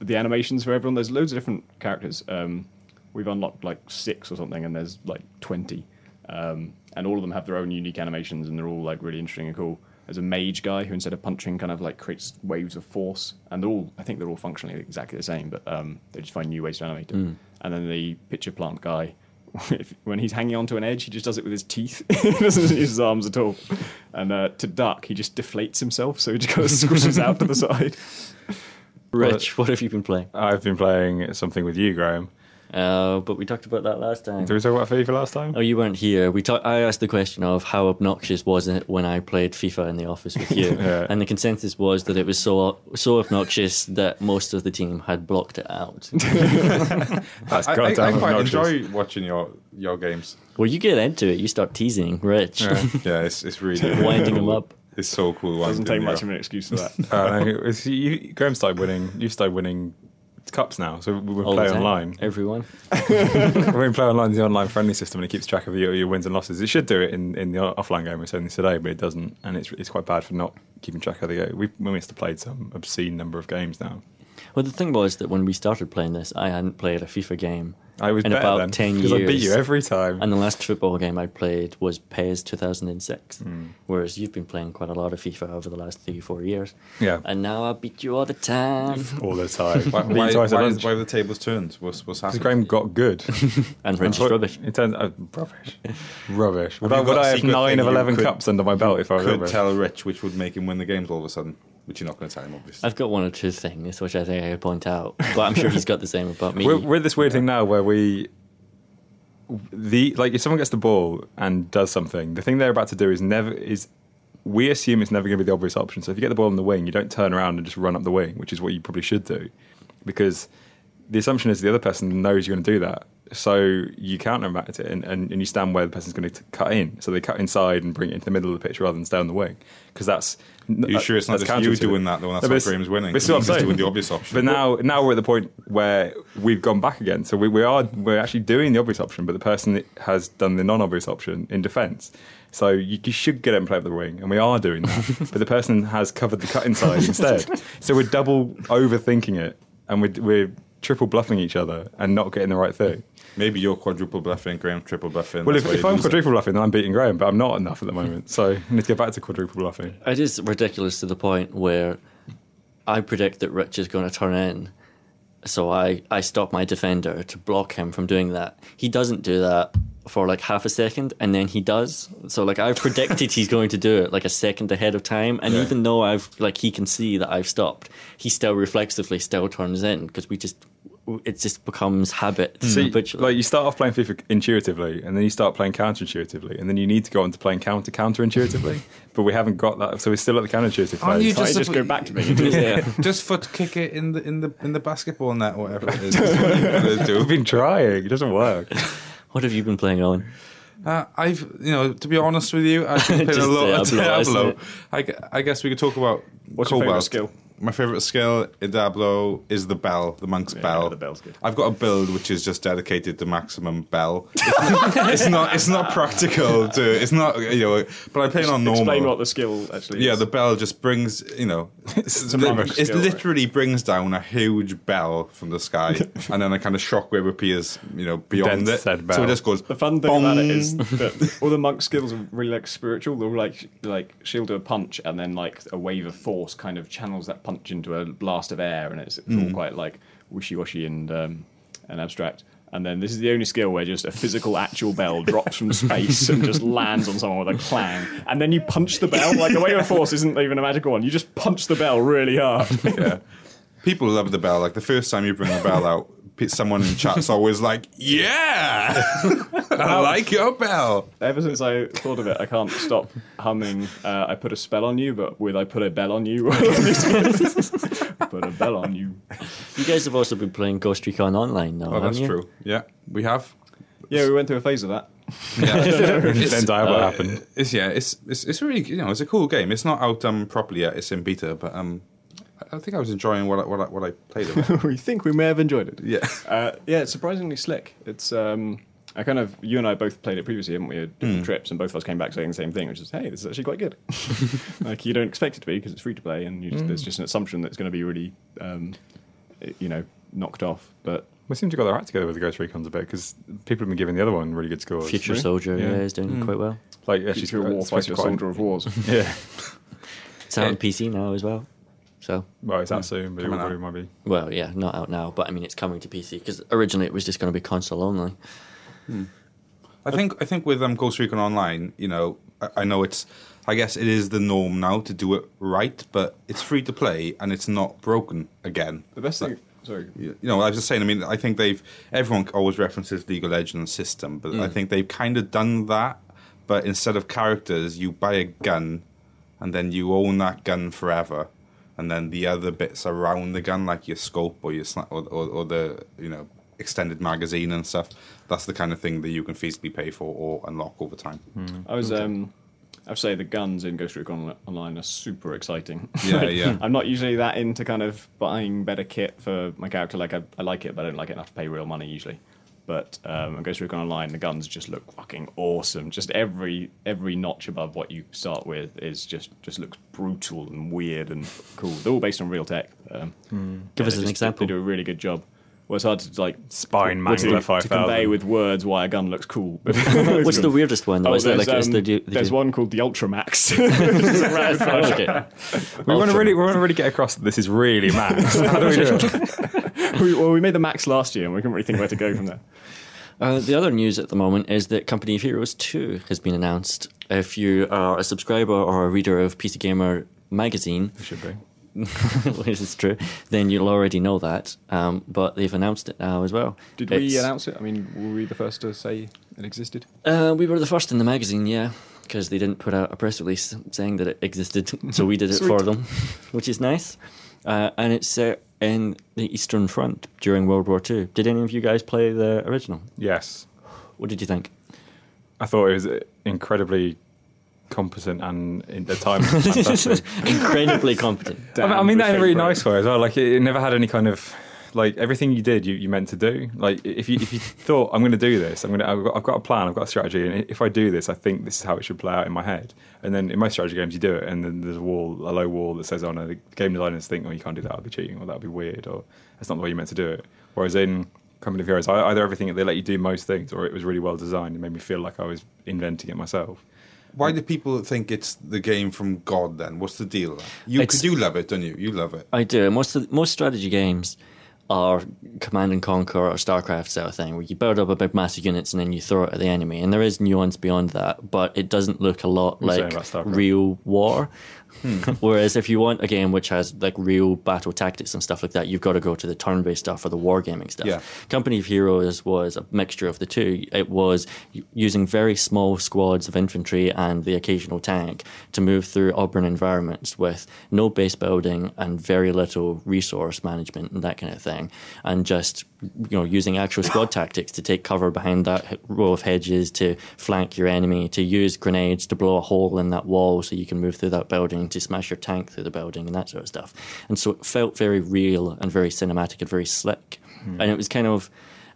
Speaker 3: the animations for everyone. There's loads of different characters. Um, we've unlocked like six or something, and there's like twenty, um, and all of them have their own unique animations, and they're all like really interesting and cool. There's a mage guy who, instead of punching, kind of like creates waves of force, and they're all I think they're all functionally exactly the same, but um, they just find new ways to animate them. And then the pitcher plant guy. If, when he's hanging onto an edge, he just does it with his teeth. he doesn't use his arms at all. And uh, to duck, he just deflates himself, so he just kind of squishes out to the side.
Speaker 1: Rich, what have you been playing?
Speaker 2: I've been playing something with you, Graham.
Speaker 1: Uh, but we talked about that last time.
Speaker 2: Did we talk about FIFA last time?
Speaker 1: Oh, you weren't here. We talk- I asked the question of how obnoxious was it when I played FIFA in the office with you,
Speaker 2: Yeah.
Speaker 1: and the consensus was that it was so so obnoxious that most of the team had blocked it out.
Speaker 2: That's
Speaker 4: I, I,
Speaker 2: goddamn
Speaker 4: I quite
Speaker 2: obnoxious.
Speaker 4: enjoy watching your your games.
Speaker 1: well, you get into it. You start teasing Rich,
Speaker 2: Yeah.
Speaker 4: Yeah, it's it's really
Speaker 1: winding him up.
Speaker 4: It's so cool.
Speaker 3: Doesn't
Speaker 4: winding
Speaker 3: take much of an excuse for that.
Speaker 2: Uh, no, it's- you, Graham started winning. You started winning cups now, so we
Speaker 1: all
Speaker 2: play online.
Speaker 1: Everyone.
Speaker 2: we play online, the online friendly system, and it keeps track of your, your wins and losses. It should do it in, in the offline game we're saying today, but it doesn't, and it's it's quite bad for not keeping track of the game. We we must have played some obscene number of games now.
Speaker 1: Well, the thing was that when we started playing this, I hadn't played a FIFA game
Speaker 2: I was
Speaker 1: in
Speaker 2: better
Speaker 1: about
Speaker 2: then,
Speaker 1: ten
Speaker 2: because
Speaker 1: years.
Speaker 2: I beat you every time.
Speaker 1: And the last football game I played was PES 2006.
Speaker 2: Hmm.
Speaker 1: Whereas you've been playing quite a lot of FIFA over the last three, four years.
Speaker 2: Yeah.
Speaker 1: And now I beat you all the time.
Speaker 2: all the time.
Speaker 4: Why, why, why,
Speaker 2: lunch.
Speaker 4: why have the tables turned? What's what's happening?
Speaker 2: Graham got good.
Speaker 1: And Rich is rubbish.
Speaker 2: It turns out rubbish, rubbish. Would I, would
Speaker 4: got
Speaker 2: have nine of eleven cups under my belt if I
Speaker 4: Could
Speaker 2: rubbish?
Speaker 4: tell Rich which would make him win the games all of a sudden, which you're not going to tell him, obviously.
Speaker 1: I've got one or two things which I think I could point out. But I'm sure he's got the same about me.
Speaker 2: We're, we're at this weird thing now where we, the like, if someone gets the ball and does something, the thing they're about to do is never is. We assume it's never going to be the obvious option. So if you get the ball on the wing, you don't turn around and just run up the wing, which is what you probably should do, because the assumption is the other person knows you're going to do that. So you counterbat it and, and, and you stand where the person's going to cut in. So they cut inside and bring it into the middle of the pitch rather than stay on the wing, because that's.
Speaker 4: Are you sure it's not just you doing that, though? That's
Speaker 2: No, but
Speaker 4: why Graham's winning. 'cause
Speaker 2: what I'm saying.
Speaker 4: doing the obvious option.
Speaker 2: But now, now we're at the point where we've gone back again. So we, we are we're actually doing the obvious option, but the person has done the non-obvious option in defence. So you, you should get it and play up the wing, and we are doing that. but the person has covered the cut inside instead. So we're double overthinking it, and we're, we're triple bluffing each other and not getting the right thing.
Speaker 4: Maybe you're quadruple bluffing, Graham triple bluffing.
Speaker 2: Well, if, if I'm
Speaker 4: losing.
Speaker 2: quadruple bluffing, then I'm beating Graham, but I'm not enough at the moment. So I need to get back to quadruple bluffing.
Speaker 1: It is ridiculous to the point where I predict that Rich is going to turn in. So I, I stop my defender to block him from doing that. He doesn't do that for like half a second and then he does. So like I've predicted he's going to do it like a second ahead of time. And
Speaker 4: Yeah.
Speaker 1: even though I've like he can see that I've stopped, he still reflexively still turns in because we just it just becomes habit.
Speaker 2: See,
Speaker 1: habitually.
Speaker 2: like you start off playing FIFA intuitively, and then you start playing counterintuitively, and then you need to go on to playing counter counterintuitively. but we haven't got that, so we're still at the counterintuitive
Speaker 4: Aren't you
Speaker 2: phase.
Speaker 4: Just
Speaker 3: just go back to being into
Speaker 1: yeah.
Speaker 4: Just foot kick it in the in the in the basketball net, or whatever it is. That's what you've
Speaker 2: We've been trying; it doesn't work.
Speaker 1: What have you been playing on?
Speaker 4: Uh, I've, you know, to be honest with you, I've been playing a lot of
Speaker 1: Diablo,
Speaker 4: Diablo. I, I guess we could talk about
Speaker 3: What's your
Speaker 4: Cobalt.
Speaker 3: favourite skill?
Speaker 4: My favorite skill in Diablo is the bell, the monk's
Speaker 3: Yeah,
Speaker 4: bell.
Speaker 3: the bell's good.
Speaker 4: I've got a build which is just dedicated to maximum bell. It's not. It's not practical to. It's not. You know. But I play it on normal.
Speaker 3: Explain what the skill actually
Speaker 4: yeah, the bell just brings, you know, it's,
Speaker 3: a monk
Speaker 4: it
Speaker 3: skill, right?
Speaker 4: literally brings down a huge bell from the sky, and then a kind of shockwave appears, you know, beyond
Speaker 2: Dense
Speaker 4: it.
Speaker 2: said
Speaker 4: So it just goes.
Speaker 3: The fun thing about it is that all the monk skills are really like spiritual. They're like like she'll do a punch and then like a wave of force kind of channels that punch into a blast of air, and it's, it's
Speaker 4: Hmm.
Speaker 3: all quite like wishy washy and um, and abstract. And then this is the only skill where just a physical actual bell drops from space and just lands on someone with a clang. And then you punch the bell. Like the wave of force isn't even a magical one. You just punch the bell really hard.
Speaker 4: yeah. People love the bell. Like the first time you bring the bell out, someone in chat's always like, "Yeah, I like your bell."
Speaker 3: Ever since I thought of it, I can't stop humming. Uh, I put a spell on you, but with I put a bell on you. put a bell on you.
Speaker 1: You guys have also been playing Ghost Recon Online now,
Speaker 4: Oh, that's
Speaker 1: you?
Speaker 4: true. Yeah, we have.
Speaker 3: Yeah, we went through a phase of that.
Speaker 4: Yeah.
Speaker 2: then Diablo
Speaker 4: uh,
Speaker 2: happened.
Speaker 4: It's yeah, it's, it's it's really you know it's a cool game. It's not out um properly yet. It's in beta, but um, I- I think I was enjoying what I, what I, what I played it.
Speaker 3: we think we may have enjoyed it.
Speaker 4: yeah,
Speaker 3: Uh, yeah, it's surprisingly slick. It's um, I kind of you and I both played it previously, haven't we? At different trips, and both of us came back saying the same thing, which is, hey, this is actually quite good. like you don't expect it to be because it's free to play, and you just, there's just an assumption that it's going to be really, um, you know, knocked off. But
Speaker 2: We seem to got their act together with the Ghost Recons a bit because people have been giving the other one really good scores.
Speaker 1: Future
Speaker 3: Really?
Speaker 1: Soldier
Speaker 2: Yeah.
Speaker 1: yeah. is doing quite well.
Speaker 2: like actually,
Speaker 3: future
Speaker 2: it's
Speaker 3: war
Speaker 2: supposed to
Speaker 3: fighter, soldier of wars.
Speaker 2: Yeah,
Speaker 1: It's out on PC now as well. So,
Speaker 2: well, it's out soon, but it
Speaker 4: Coming out.
Speaker 2: probably might be.
Speaker 1: well, yeah, not out now, but I mean, it's coming to PC because originally it was just going to be console only.
Speaker 4: I think I think with um, Ghost Recon Online, you know, I, I know it's. I guess it is the norm now to do it right, but it's free to play and it's not broken again.
Speaker 3: The best thing, sorry,
Speaker 4: you you know, I was just saying. I mean, I think they've. Everyone always references League of Legends system, but I think they've kind of done that. But instead of characters, you buy a gun, and then you own that gun forever, and then the other bits around the gun, like your scope or your sna- or, or, or the you know extended magazine and stuff. That's the kind of thing that you can feasibly pay for or unlock over time.
Speaker 3: I was um, I would say the guns in Ghost Recon Online are super exciting.
Speaker 4: Yeah, yeah.
Speaker 3: I'm not usually that into kind of buying better kit for my character. Like I, I like it, but I don't like it enough to pay real money usually. But um, on Ghost Recon Online, the guns just look fucking awesome. Just every every notch above what you start with is just just looks brutal and weird and cool. They're all based on real tech. Um,
Speaker 1: Give
Speaker 3: yeah,
Speaker 1: us an
Speaker 3: just-
Speaker 1: example.
Speaker 3: They do a really good job. Well, it's hard to like
Speaker 2: Spine
Speaker 3: to,
Speaker 2: Mangler
Speaker 3: to convey with words why a gun looks cool. But
Speaker 1: What's the weirdest one though?
Speaker 3: Oh,
Speaker 1: is that
Speaker 3: there's,
Speaker 1: like
Speaker 3: um,
Speaker 1: the, the, the
Speaker 3: there's one called the Ultramax.
Speaker 1: okay.
Speaker 2: We want to really, we want to really get across that this is really max. How do we do it?
Speaker 3: we, well, we made the Max last year, and we couldn't really think where to go from there.
Speaker 1: Uh, the other news at the moment is that Company of Heroes 2 has been announced. If you are a subscriber or a reader of PC Gamer magazine,
Speaker 2: It should be.
Speaker 1: which is true, then you'll already know that. Um, but they've announced it now as well.
Speaker 3: Did we announce it? I mean, were we the first to say it existed?
Speaker 1: Uh, we were the first in the magazine, yeah, because they didn't put out a press release saying that it existed, so we did it for them, which is nice. Uh, and it's set in the Eastern Front during World War Two. Did any of you guys play the original?
Speaker 2: Yes,
Speaker 1: What did you think?
Speaker 2: I thought it was incredibly competent and in the time fantastic.
Speaker 1: Incredibly competent.
Speaker 2: I mean, I mean that in a really
Speaker 3: Favourite.
Speaker 2: nice way as well. Like it, it never had any kind of like everything you did, you, you meant to do. Like if you if you thought I'm going to do this, I'm going to I've got, I've got a plan, I've got a strategy, and if I do this, I think this is how it should play out in my head. And then in most strategy games, you do it, and then there's a wall, a low wall that says, "Oh no," the game designers think, "Oh, you can't do that. That'll be cheating, or that'll be weird, or that's not the way you meant to do it." Whereas in Company of Heroes, I- either everything they let you do most things, or it was really well designed and made me feel like I was inventing it myself.
Speaker 4: Why do people think it's the game from God? Then what's the deal? Then? You
Speaker 1: It's-
Speaker 4: because you love it, don't you? You love it.
Speaker 1: I do. Most of, most strategy games are Command and Conquer or StarCraft sort of thing, where you build up a big mass of units and then you throw it at the enemy. And there is nuance beyond that, but it doesn't look a lot
Speaker 2: You're
Speaker 1: like real war. Hmm. Whereas if you want a game which has like real battle tactics and stuff like that, you've got to go to the turn-based stuff or the wargaming stuff.
Speaker 4: Yeah.
Speaker 1: Company of Heroes was a mixture of the two. It was using very small squads of infantry and the occasional tank to move through urban environments with no base building and very little resource management and that kind of thing. thing, and just you know using actual squad tactics to take cover behind that row of hedges, to flank your enemy, to use grenades to blow a hole in that wall so you can move through that building, to smash your tank through the building, and that sort of stuff. And so it felt very real and very cinematic and very slick, hmm. and it was kind of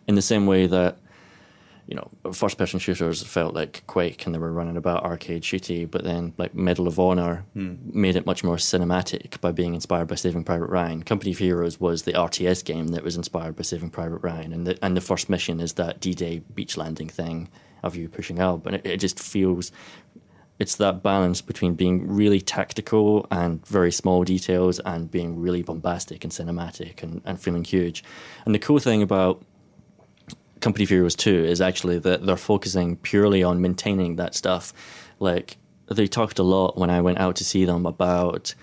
Speaker 1: in the same way that you know, first person shooters felt like Quake and they were running about arcade shooty, but then like Medal of Honor hmm. made it much more cinematic by being inspired by Saving Private Ryan. Company of Heroes was the RTS game that was inspired by Saving Private Ryan, and the, and the first mission is that D Day beach landing thing of you pushing up, and it, it just feels it's that balance between being really tactical and very small details and being really bombastic and cinematic and, and feeling huge. And the cool thing about Company Heroes 2 is actually that they're focusing purely on maintaining that stuff. Like, they talked a lot when I went out to see them about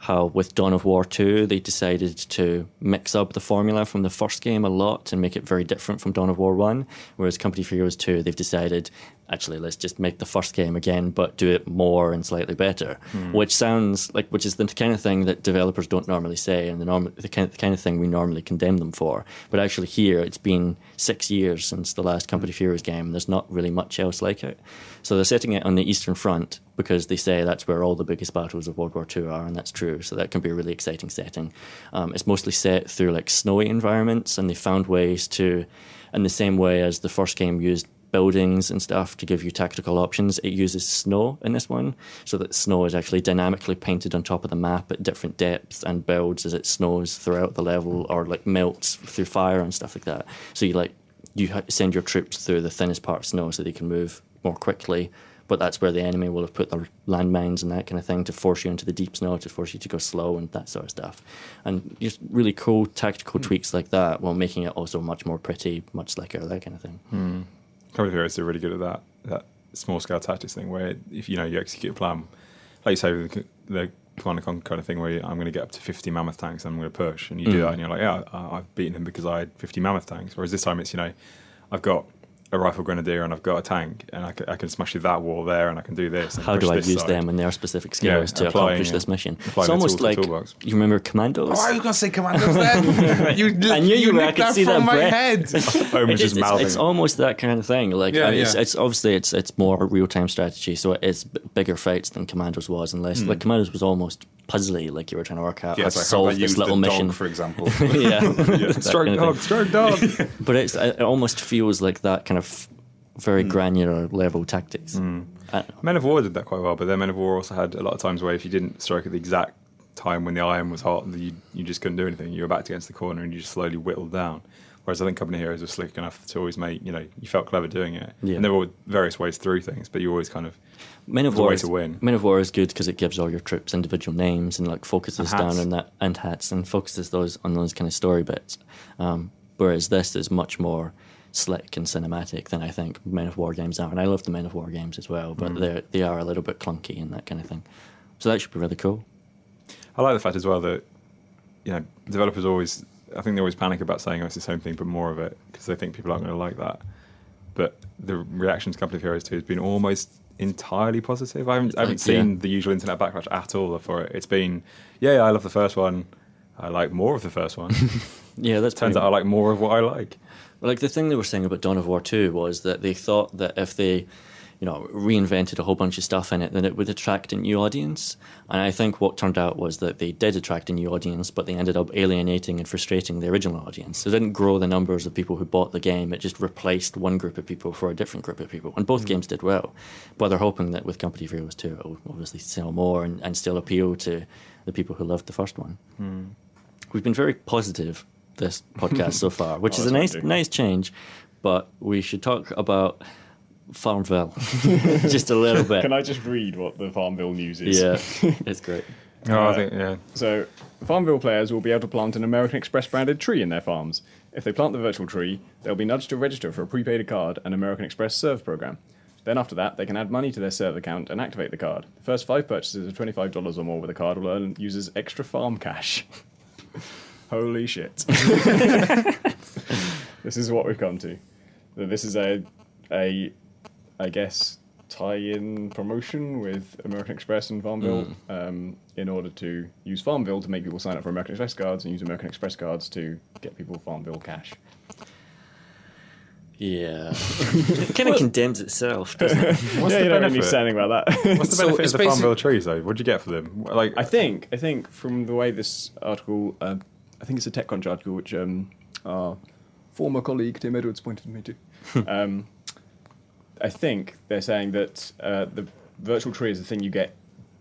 Speaker 1: how with Dawn of War 2, they decided to mix up the formula from the first game a lot and make it very different from Dawn of War 1. Whereas Company of Heroes 2, they've decided, actually, let's just make the first game again, but do it more and slightly better. Which sounds like, which is the kind of thing that developers don't normally say and the, norm, the, kind, the kind of thing we normally condemn them for. But actually, here, it's been six years since the last Company Heroes game, and there's not really much else like it. So they're setting it on the Eastern Front because they say that's where all the biggest battles of World War II are, and that's true. So that can be a really exciting setting. Um, it's mostly set through like snowy environments, and they found ways to, in the same way as the first game used buildings and stuff to give you tactical options, it uses snow in this one, so that snow is actually dynamically painted on top of the map at different depths and builds as it snows throughout the level or like melts through fire and stuff like that. So you like you send your troops through the thinnest part of snow so they can move more quickly. But that's where the enemy will have put their landmines and that kind of thing to force you into the deep snow, to force you to go slow and that sort of stuff. And just really cool tactical hmm. tweaks like that while making it also much more pretty, much slicker, that kind of thing.
Speaker 2: Hmm. Company Heroes are really good at that that small scale tactics thing where if you know you execute a plan, like you say with the, the Command and Conquer kind of thing where you, I'm going to get up to 50 mammoth tanks and I'm going to push, and you do mm. that and you're like, yeah, I, I've beaten him because I had 50 mammoth tanks. Whereas this time it's you know, I've got a rifle grenadier and I've got a tank and I can, I can smash through that wall there and I can do this. And
Speaker 1: How do I use
Speaker 2: side.
Speaker 1: them and their specific skills to
Speaker 2: applying,
Speaker 1: accomplish
Speaker 2: yeah.
Speaker 1: this mission?
Speaker 2: Applying
Speaker 1: It's almost like you remember Commandos.
Speaker 4: Oh, I was going to say Commandos then. you,
Speaker 1: I knew you were. I
Speaker 4: nicked
Speaker 1: could
Speaker 4: that
Speaker 1: see
Speaker 4: from
Speaker 1: that
Speaker 4: my
Speaker 1: breath.
Speaker 4: head.
Speaker 2: Omen
Speaker 1: It
Speaker 2: just
Speaker 1: it's, it's almost that kind of thing. Like,
Speaker 4: Yeah,
Speaker 1: it's,
Speaker 4: yeah.
Speaker 1: it's obviously it's it's more real time strategy, so it's bigger fights than Commandos was, unless hmm. like Commandos was almost puzzly, like you were trying to work out.
Speaker 4: Yeah,
Speaker 1: how to
Speaker 4: like how
Speaker 1: solve
Speaker 4: they
Speaker 1: this little
Speaker 4: the
Speaker 1: mission.
Speaker 4: dog, for example.
Speaker 1: yeah, that
Speaker 2: stroke
Speaker 1: kind of
Speaker 2: dog,
Speaker 1: thing.
Speaker 2: stroke dog.
Speaker 1: But it's it almost feels like that kind of very
Speaker 4: Hmm.
Speaker 1: granular level tactics. I.
Speaker 2: Men of War did that quite well, but then Men of War also had a lot of times where if you didn't strike at the exact time when the iron was hot, you, you just couldn't do anything. You were backed against the corner and you just slowly whittled down. Whereas I think Company Heroes was slick enough to always make, you know, you felt clever doing it.
Speaker 1: Yeah.
Speaker 2: And there were various ways through things, but you always kind of,
Speaker 1: Men of War
Speaker 2: way
Speaker 1: is,
Speaker 2: to win.
Speaker 1: Men of War is good because it gives all your troops individual names and like focuses
Speaker 2: And
Speaker 1: down on that and hats and focuses those on those kind of story bits. Um, whereas this is much more slick and cinematic than I think Men of War games are, and I love the Men of War games as well,
Speaker 2: Mm.
Speaker 1: but they they are a little bit clunky and that kind of thing. So that should be really cool.
Speaker 2: I like the fact as well that, you know, developers always, I think they always panic about saying, oh, it's the same thing, but more of it, because they think people aren't going to like that. But the reaction to Company of Heroes 2 has been almost entirely positive. I haven't, I haven't
Speaker 1: Like, yeah.
Speaker 2: seen the usual internet backlash at all for it. It's been, yeah, yeah, I love the first one. I like more of the first one.
Speaker 1: Yeah, that's
Speaker 2: Turns out I like more of what I like.
Speaker 1: Like the thing they were saying about Dawn of War 2 was that they thought that if they, you know, reinvented a whole bunch of stuff in it, then it would attract a new audience. And I think what turned out was that they did attract a new audience, but they ended up alienating and frustrating the original audience. So it didn't grow the numbers of people who bought the game. It just replaced one group of people for a different group of people. And both mm-hmm. games did well. But they're hoping that with Company of Heroes 2, it will obviously sell more and, and still appeal to the people who loved the first one. Hmm. We've been very positive this podcast so far, which
Speaker 3: Oh,
Speaker 1: is a nice
Speaker 3: what
Speaker 1: nice change. But we should talk about Farmville just a little bit.
Speaker 3: Can I just read what the Farmville news is?
Speaker 1: Yeah, it's great.
Speaker 2: Oh,
Speaker 3: Uh,
Speaker 2: I think, yeah.
Speaker 3: So, Farmville players will be able to plant an American Express branded tree in their farms. If they plant the virtual tree, they'll be nudged to register for a prepaid card and American Express Serve program. Then, after that, they can add money to their Serve account and activate the card. The first five purchases of $25 or more with a card will earn users extra farm cash. Holy shit. this is what we've come to. This is a, a I guess, tie-in promotion with American Express and Farmville um, in order to use Farmville to make people sign up for American Express cards and use American Express cards to get people Farmville cash.
Speaker 1: Yeah. it kind of condemns itself, doesn't it?
Speaker 2: What's
Speaker 3: yeah,
Speaker 2: the
Speaker 3: you don't really need
Speaker 2: benefit?
Speaker 3: to say anything about that.
Speaker 2: What's the
Speaker 4: So
Speaker 2: benefit
Speaker 4: it's
Speaker 2: of the Farmville trees, though? What do you get for them? Like,
Speaker 3: I think I think from the way this article, uh, I think it's a TechCrunch article, which um, our former colleague Tim Edwards pointed me to. um, I think they're saying that uh, the virtual tree is the thing you get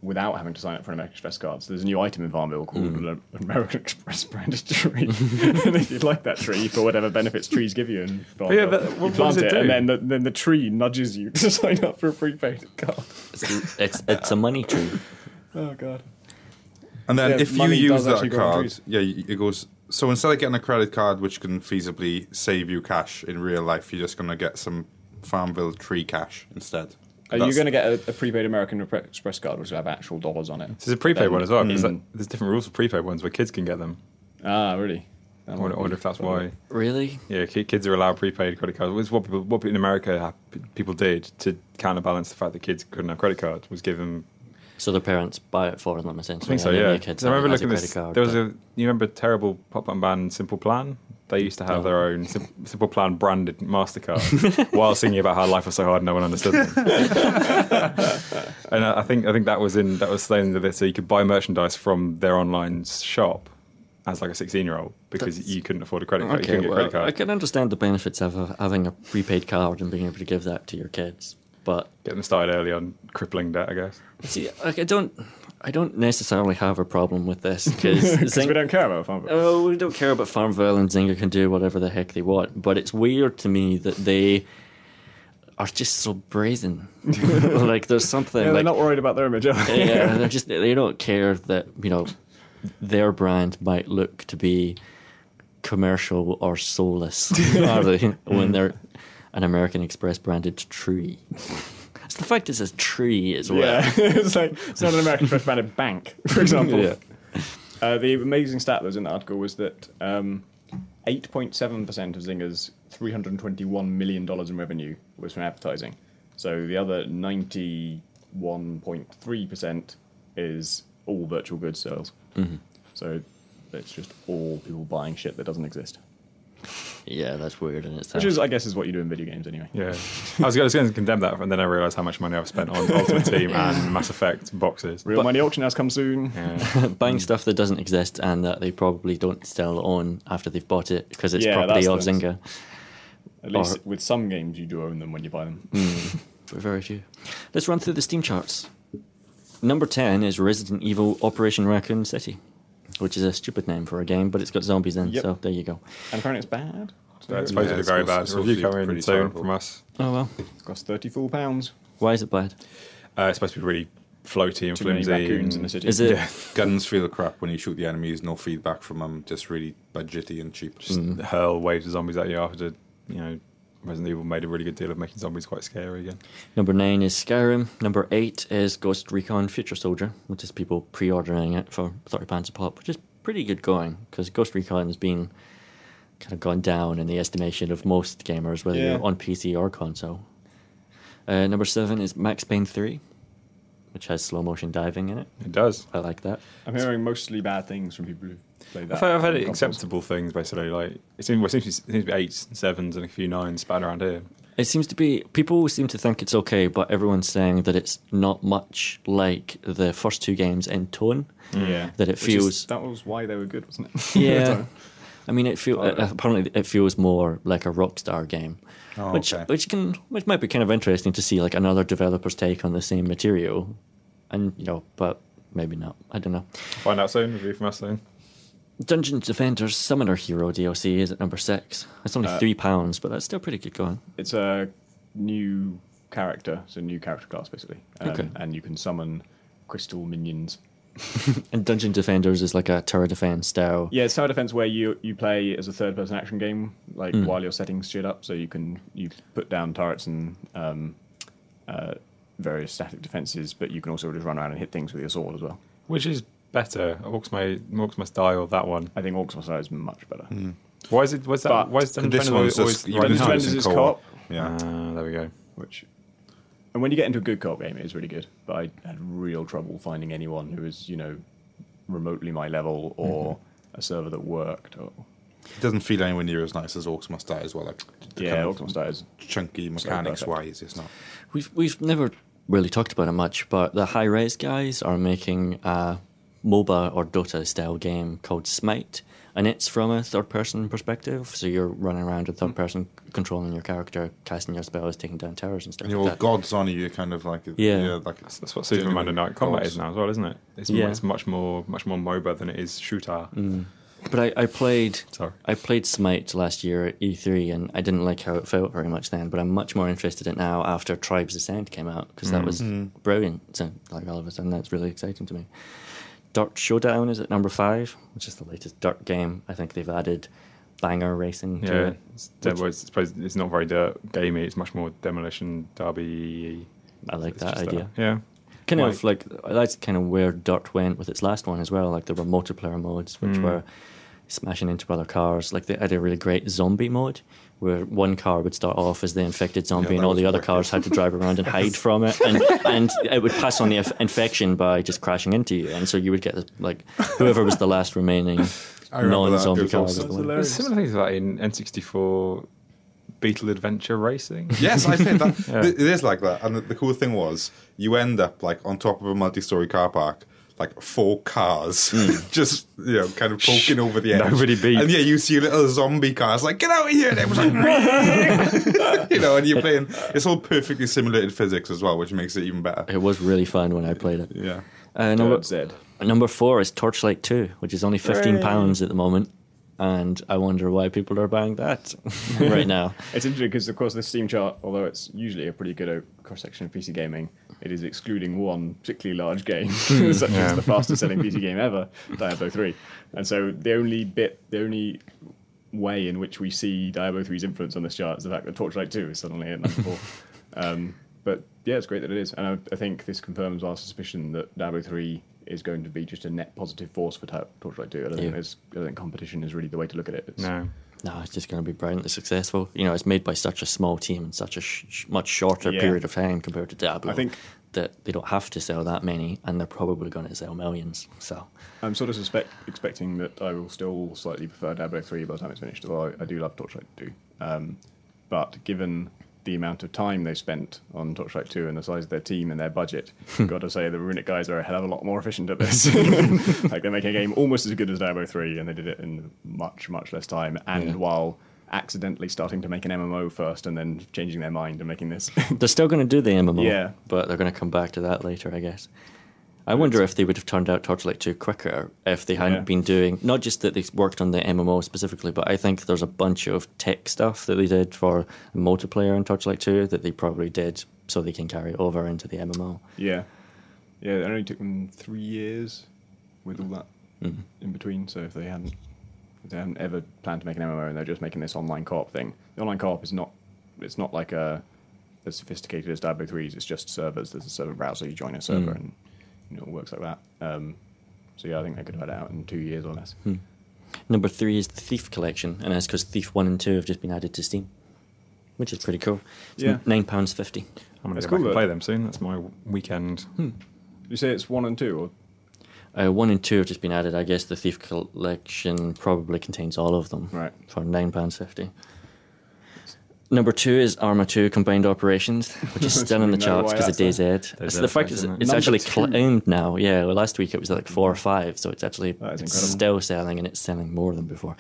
Speaker 3: without having to sign up for an American Express card. So there's a new item in Farmville called an American Express branded tree. and if you'd like that tree for whatever benefits trees give you in Farmville,
Speaker 2: yeah, but
Speaker 3: you
Speaker 2: what- what
Speaker 3: plant
Speaker 2: does it
Speaker 3: it, and then the, then the tree nudges you to sign up for a prepaid card.
Speaker 1: It's, it's, it's a money tree.
Speaker 3: Oh god.
Speaker 4: And then
Speaker 3: Yeah,
Speaker 4: if you use that
Speaker 3: actually grow on
Speaker 4: card, yeah, it goes. So instead of getting a credit card, which can feasibly save you cash in real life, you're just going to get some Farmville tree cash instead.
Speaker 3: Are you going to get a, a prepaid American Express card which will have actual dollars on it?
Speaker 2: This is a prepaid
Speaker 3: Then-
Speaker 2: one as well.
Speaker 3: Mm.
Speaker 2: that- there's different rules for prepaid ones where kids can get them.
Speaker 3: Ah, really?
Speaker 2: I wonder, I wonder if that's why.
Speaker 1: Really?
Speaker 2: Yeah, kids are allowed prepaid credit cards. It's what people, what in America people did to counterbalance the fact that kids couldn't have credit cards was give them.
Speaker 1: So their parents buy it for them,
Speaker 2: I
Speaker 1: essentially.
Speaker 2: think so. Yeah,
Speaker 1: the kids
Speaker 2: I remember looking at this.
Speaker 1: credit card.
Speaker 2: there was a you remember terrible pop up band Simple Plan. They used to have
Speaker 1: No.
Speaker 2: their own Sim- Simple Plan branded Mastercard while singing about how life was so hard, no one understood them. and I I think I think that was in that was saying that so you could buy merchandise from their online shop as like a 16 year old because
Speaker 1: That's-
Speaker 2: you couldn't afford a credit card. you
Speaker 1: Okay,
Speaker 2: couldn't get a
Speaker 1: well,
Speaker 2: credit card.
Speaker 1: I can understand the benefits of having a prepaid card and being able to give that to your kids, but
Speaker 2: getting started early on crippling debt, I guess.
Speaker 1: see, like, I don't, I don't necessarily have a problem with this because
Speaker 3: Because we don't care about Farmville.
Speaker 1: Oh, we don't care about Farmville and Zynga can do whatever the heck they want, but it's weird to me that they are just so brazen. like there's something
Speaker 3: yeah, they're
Speaker 1: like
Speaker 3: not worried about their image. are they?
Speaker 1: yeah, they're just they don't care that you know their brand might look to be commercial or soulless, are they? when they're an American Express branded tree. It's the fact it's a tree as well.
Speaker 3: Yeah, it's like it's not an American Express branded bank, for example.
Speaker 1: Yeah.
Speaker 3: Uh, the amazing stat that was in the article was that um, 8.7% of Zynga's $321 million in revenue was from advertising. So the other 91.3% is all virtual goods sales. So it's just all people buying shit that doesn't exist.
Speaker 1: Yeah, that's weird in itself.
Speaker 3: Which is, I guess, is what you do in video games anyway.
Speaker 2: Yeah, I was, I was going to condemn that, and then I realised how much money I've spent on Ultimate Team and Mass Effect boxes.
Speaker 3: Real money auction house come soon.
Speaker 2: Yeah.
Speaker 1: buying stuff that doesn't exist and that they probably don't still own after they've bought it because it's
Speaker 3: Yeah,
Speaker 1: property of
Speaker 3: that's
Speaker 1: Zynga.
Speaker 3: At least
Speaker 1: Or-
Speaker 3: with some games, you do own them when you buy them. Hmm.
Speaker 1: But very few. Let's run through the Steam charts. Number 10 is Resident Evil Operation Raccoon City, which is a stupid name for a game, but it's got zombies in,
Speaker 3: Yep.
Speaker 1: so there you go.
Speaker 3: And apparently it's bad.
Speaker 2: That's
Speaker 4: Yeah,
Speaker 2: supposedly
Speaker 4: it's
Speaker 2: very bad.
Speaker 4: it's
Speaker 2: Review
Speaker 4: also
Speaker 2: coming
Speaker 4: pretty
Speaker 2: soon from us.
Speaker 1: Oh well.
Speaker 3: It costs 30 full pounds.
Speaker 1: Why is it bad?
Speaker 2: Uh, it's supposed to be really floaty and
Speaker 3: Too many
Speaker 2: flimsy.
Speaker 3: raccoons in the city.
Speaker 1: Is it?
Speaker 2: Yeah.
Speaker 4: Guns feel crap when you shoot the enemies. No feedback from them. Just really budgety and cheap.
Speaker 2: just hurl waves of zombies at you after you know Resident Evil made a really good deal of making zombies quite scary again.
Speaker 1: Number 9 is Skyrim. Number 8 is Ghost Recon Future Soldier, which is people pre ordering it for £30 a pop, which is pretty good going because Ghost Recon has been kind of gone down in the estimation of most gamers, whether
Speaker 3: Yeah.
Speaker 1: you're on PC or console. Uh, number 7 is Max Payne 3, which has slow motion diving in it.
Speaker 2: It does.
Speaker 1: I like that.
Speaker 3: I'm hearing mostly bad things from people who play that.
Speaker 2: I've, I've had
Speaker 3: consoles.
Speaker 2: acceptable things basically. Like it seems, well, it seems, to be- it seems to be eights, sevens, and a few nines spat around here.
Speaker 1: It seems to be people seem to think it's okay, but everyone's saying that it's not much like the first two games in tone. Mm.
Speaker 3: Yeah.
Speaker 1: That it
Speaker 3: Which is-
Speaker 1: feels-
Speaker 3: that was why they were good, wasn't it?
Speaker 1: Yeah, I mean, it feel
Speaker 3: Oh,
Speaker 1: apparently it feels more like a Rockstar game,
Speaker 4: Oh,
Speaker 1: which
Speaker 4: okay.
Speaker 1: which can which might be kind of interesting to see like another developer's take on the same material, and you know, but maybe not. I don't know.
Speaker 2: Find out soon. Review from us soon.
Speaker 1: Dungeon Defenders Summoner Hero DLC is at number six. It's only
Speaker 3: Uh,
Speaker 1: three pounds, but that's still pretty good going.
Speaker 3: it's a new character, it's a new character class basically. Um,
Speaker 1: Okay.
Speaker 3: And you can summon crystal minions.
Speaker 1: And Dungeon Defenders is like a tower defense style.
Speaker 3: Yeah, it's tower defense where you you play as a third person action game, like
Speaker 1: Mm.
Speaker 3: while you're setting shit up, so you can you put down turrets and um, uh, various static defenses, but you can also just run around and hit things with your sword as well.
Speaker 2: Which is better, Orcs May Orcs Must Die or that one?
Speaker 3: I think Orcs Must Die is much better.
Speaker 2: Why is it? Why's that?
Speaker 3: But
Speaker 2: why is Dungeon
Speaker 4: this
Speaker 2: Defenders
Speaker 4: one's
Speaker 2: always
Speaker 4: just-
Speaker 2: always
Speaker 4: you
Speaker 2: right
Speaker 4: can
Speaker 3: Defenders
Speaker 4: in
Speaker 3: is
Speaker 4: co-op.
Speaker 3: co-op,
Speaker 4: Yeah.
Speaker 2: Ah, there we go.
Speaker 3: which and when you get into a good co-op game, it is really good. But I had real trouble finding anyone who was, you know, remotely my level or
Speaker 4: Mm-hmm.
Speaker 3: a server that worked. Or,
Speaker 4: It doesn't feel anywhere near as nice as Orcs Must Die as well. Like
Speaker 3: yeah,
Speaker 4: kind of
Speaker 3: Orcs Stars.
Speaker 4: chunky mechanics
Speaker 3: perfect.
Speaker 4: wise, it's not.
Speaker 1: We've we've never really talked about it much, but the Hi-Rez guys are making a MOBA or Dota style game called Smite, and it's from a third person perspective. So you're running around in third hmm. person, controlling your character, casting your spells, taking down towers and stuff.
Speaker 4: And you're
Speaker 1: like
Speaker 4: all
Speaker 1: that.
Speaker 4: gods on you, kind of like
Speaker 1: Yeah.
Speaker 4: yeah like
Speaker 2: That's, that's what Super Monday Night Combat is now as well, isn't it? It's,
Speaker 1: Yeah.
Speaker 2: it's much more much more MOBA than it is shooter. Mm.
Speaker 1: But I, I played
Speaker 2: Sorry.
Speaker 1: I played Smite last year at E3, and I didn't like how it felt very much then. But I'm much more interested in it now after Tribes Ascent came out because that was brilliant. So like all of a sudden, that's really exciting to me. Dirt Showdown is at number five, which is the latest Dirt game. I think they've added banger racing to
Speaker 2: Yeah,
Speaker 1: it.
Speaker 2: it's, well, I suppose it's not very dirt gamey. It's much more demolition derby.
Speaker 1: I like
Speaker 2: It's
Speaker 1: that
Speaker 2: just
Speaker 1: idea.
Speaker 2: Yeah,
Speaker 1: Kind
Speaker 2: Like-
Speaker 1: of like that's kind of where Dirt went with its last one as well. Like there were multiplayer modes which
Speaker 2: Mm.
Speaker 1: were smashing into other cars. Like they had a really great zombie mode where one car would start off as the infected zombie,
Speaker 4: Yeah,
Speaker 1: and all the other cars had to drive around and hide from it, and and it would pass on the inf- infection by just crashing into you, and so you would get like whoever was the last remaining
Speaker 4: I remember that.
Speaker 1: non-zombie
Speaker 4: It was
Speaker 1: car was the winner.
Speaker 2: there's similar things like in N64 Beetle Adventure Racing.
Speaker 4: Yes, I played that.
Speaker 2: Yeah.
Speaker 4: Th- It is like that. And the, the cool thing was, you end up like on top of a multi-story car park, like four cars, just you know, kind of poking over the edge.
Speaker 2: Nobody beat.
Speaker 4: And yeah, you see little zombie cars like, get out of here! And it was like, you know, and you're playing. It's all perfectly simulated physics as well, which makes it even better.
Speaker 1: It was really fun when I played it.
Speaker 4: Yeah.
Speaker 1: Uh, number,
Speaker 3: Dirt Zed.
Speaker 1: number four is Torchlight 2, which is only £15 pounds at the moment. And I wonder why people are buying that right now.
Speaker 3: It's interesting because, of course, the Steam chart, although it's usually a pretty good cross section of PC gaming, it is excluding one particularly large game, such
Speaker 2: Yeah.
Speaker 3: as the fastest selling PC game ever, Diablo 3. And so the only bit, the only way in which we see Diablo 3's influence on this chart is the fact that Torchlight 2 is suddenly at number four. um, but yeah, it's great that it is. And I, I think this confirms our suspicion that Diablo 3 is going to be just a net positive force for Torchlight 2. I don't, think
Speaker 1: Yeah.
Speaker 3: there's, I don't think competition is really the way to look at it. It's,
Speaker 2: No,
Speaker 1: No, it's just going to be brilliantly successful. You know, it's made by such a small team in such a sh- much shorter
Speaker 3: Yeah.
Speaker 1: period of time compared to Diablo.
Speaker 3: I think-
Speaker 1: that they don't have to sell that many, and they're probably going to sell millions. So,
Speaker 3: I'm sort of suspect, expecting that I will still slightly prefer Diablo 3 by the time it's finished, although I, do love Torchlight 2. Um, but given the amount of time they spent on Torchlight 2 and the size of their team and their budget, got to say the Runic guys are a hell of a lot more efficient at this. like they're making a game almost as good as Diablo 3, and they did it in much, much less time, and
Speaker 1: Yeah.
Speaker 3: while accidentally starting to make an MMO first and then changing their mind and making this.
Speaker 1: they're still going to do the MMO,
Speaker 3: Yeah.
Speaker 1: but they're going to come back to that later, I guess. I wonder if they would have turned out Torchlight 2 quicker if they hadn't
Speaker 3: Yeah.
Speaker 1: been doing, not just that they worked on the MMO specifically, but I think there's a bunch of tech stuff that they did for multiplayer in Torchlight 2 that they probably did so they can carry over into the MMO.
Speaker 3: Yeah, yeah. It only took them three years with all that
Speaker 1: Mhm.
Speaker 3: in between. So if they hadn't, if they hadn't ever planned to make an MMO and they're just making this online co-op thing, the online co-op is not. It's not like a as sophisticated as Diablo 3's. It's just servers. There's a server browser. You join a server
Speaker 1: Mm.
Speaker 3: and you know it works like that. Um, so yeah, I think they could have had it out in two years or less.
Speaker 1: Number three is the Thief Collection, and that's because Thief 1 and 2 have just been added to Steam, which is pretty cool. It's
Speaker 3: Yeah.
Speaker 1: £9.50.
Speaker 2: I'm going
Speaker 3: That's
Speaker 2: to go back and play them soon. That's my weekend.
Speaker 3: Did you say it's one and two? Or
Speaker 1: Uh, 1 and 2 have just been added. I guess the Thief Collection probably contains all of them
Speaker 3: right?
Speaker 1: for £9.50. Number two is Arma 2 Combined Operations, which is still in the charts because of DayZ.
Speaker 2: there.
Speaker 1: It's the fact is
Speaker 2: it?
Speaker 1: it's
Speaker 3: Number
Speaker 1: actually
Speaker 3: two.
Speaker 1: climbed now. Yeah, well, last week it was like four or five, so it's actually it's still selling and it's selling more than before.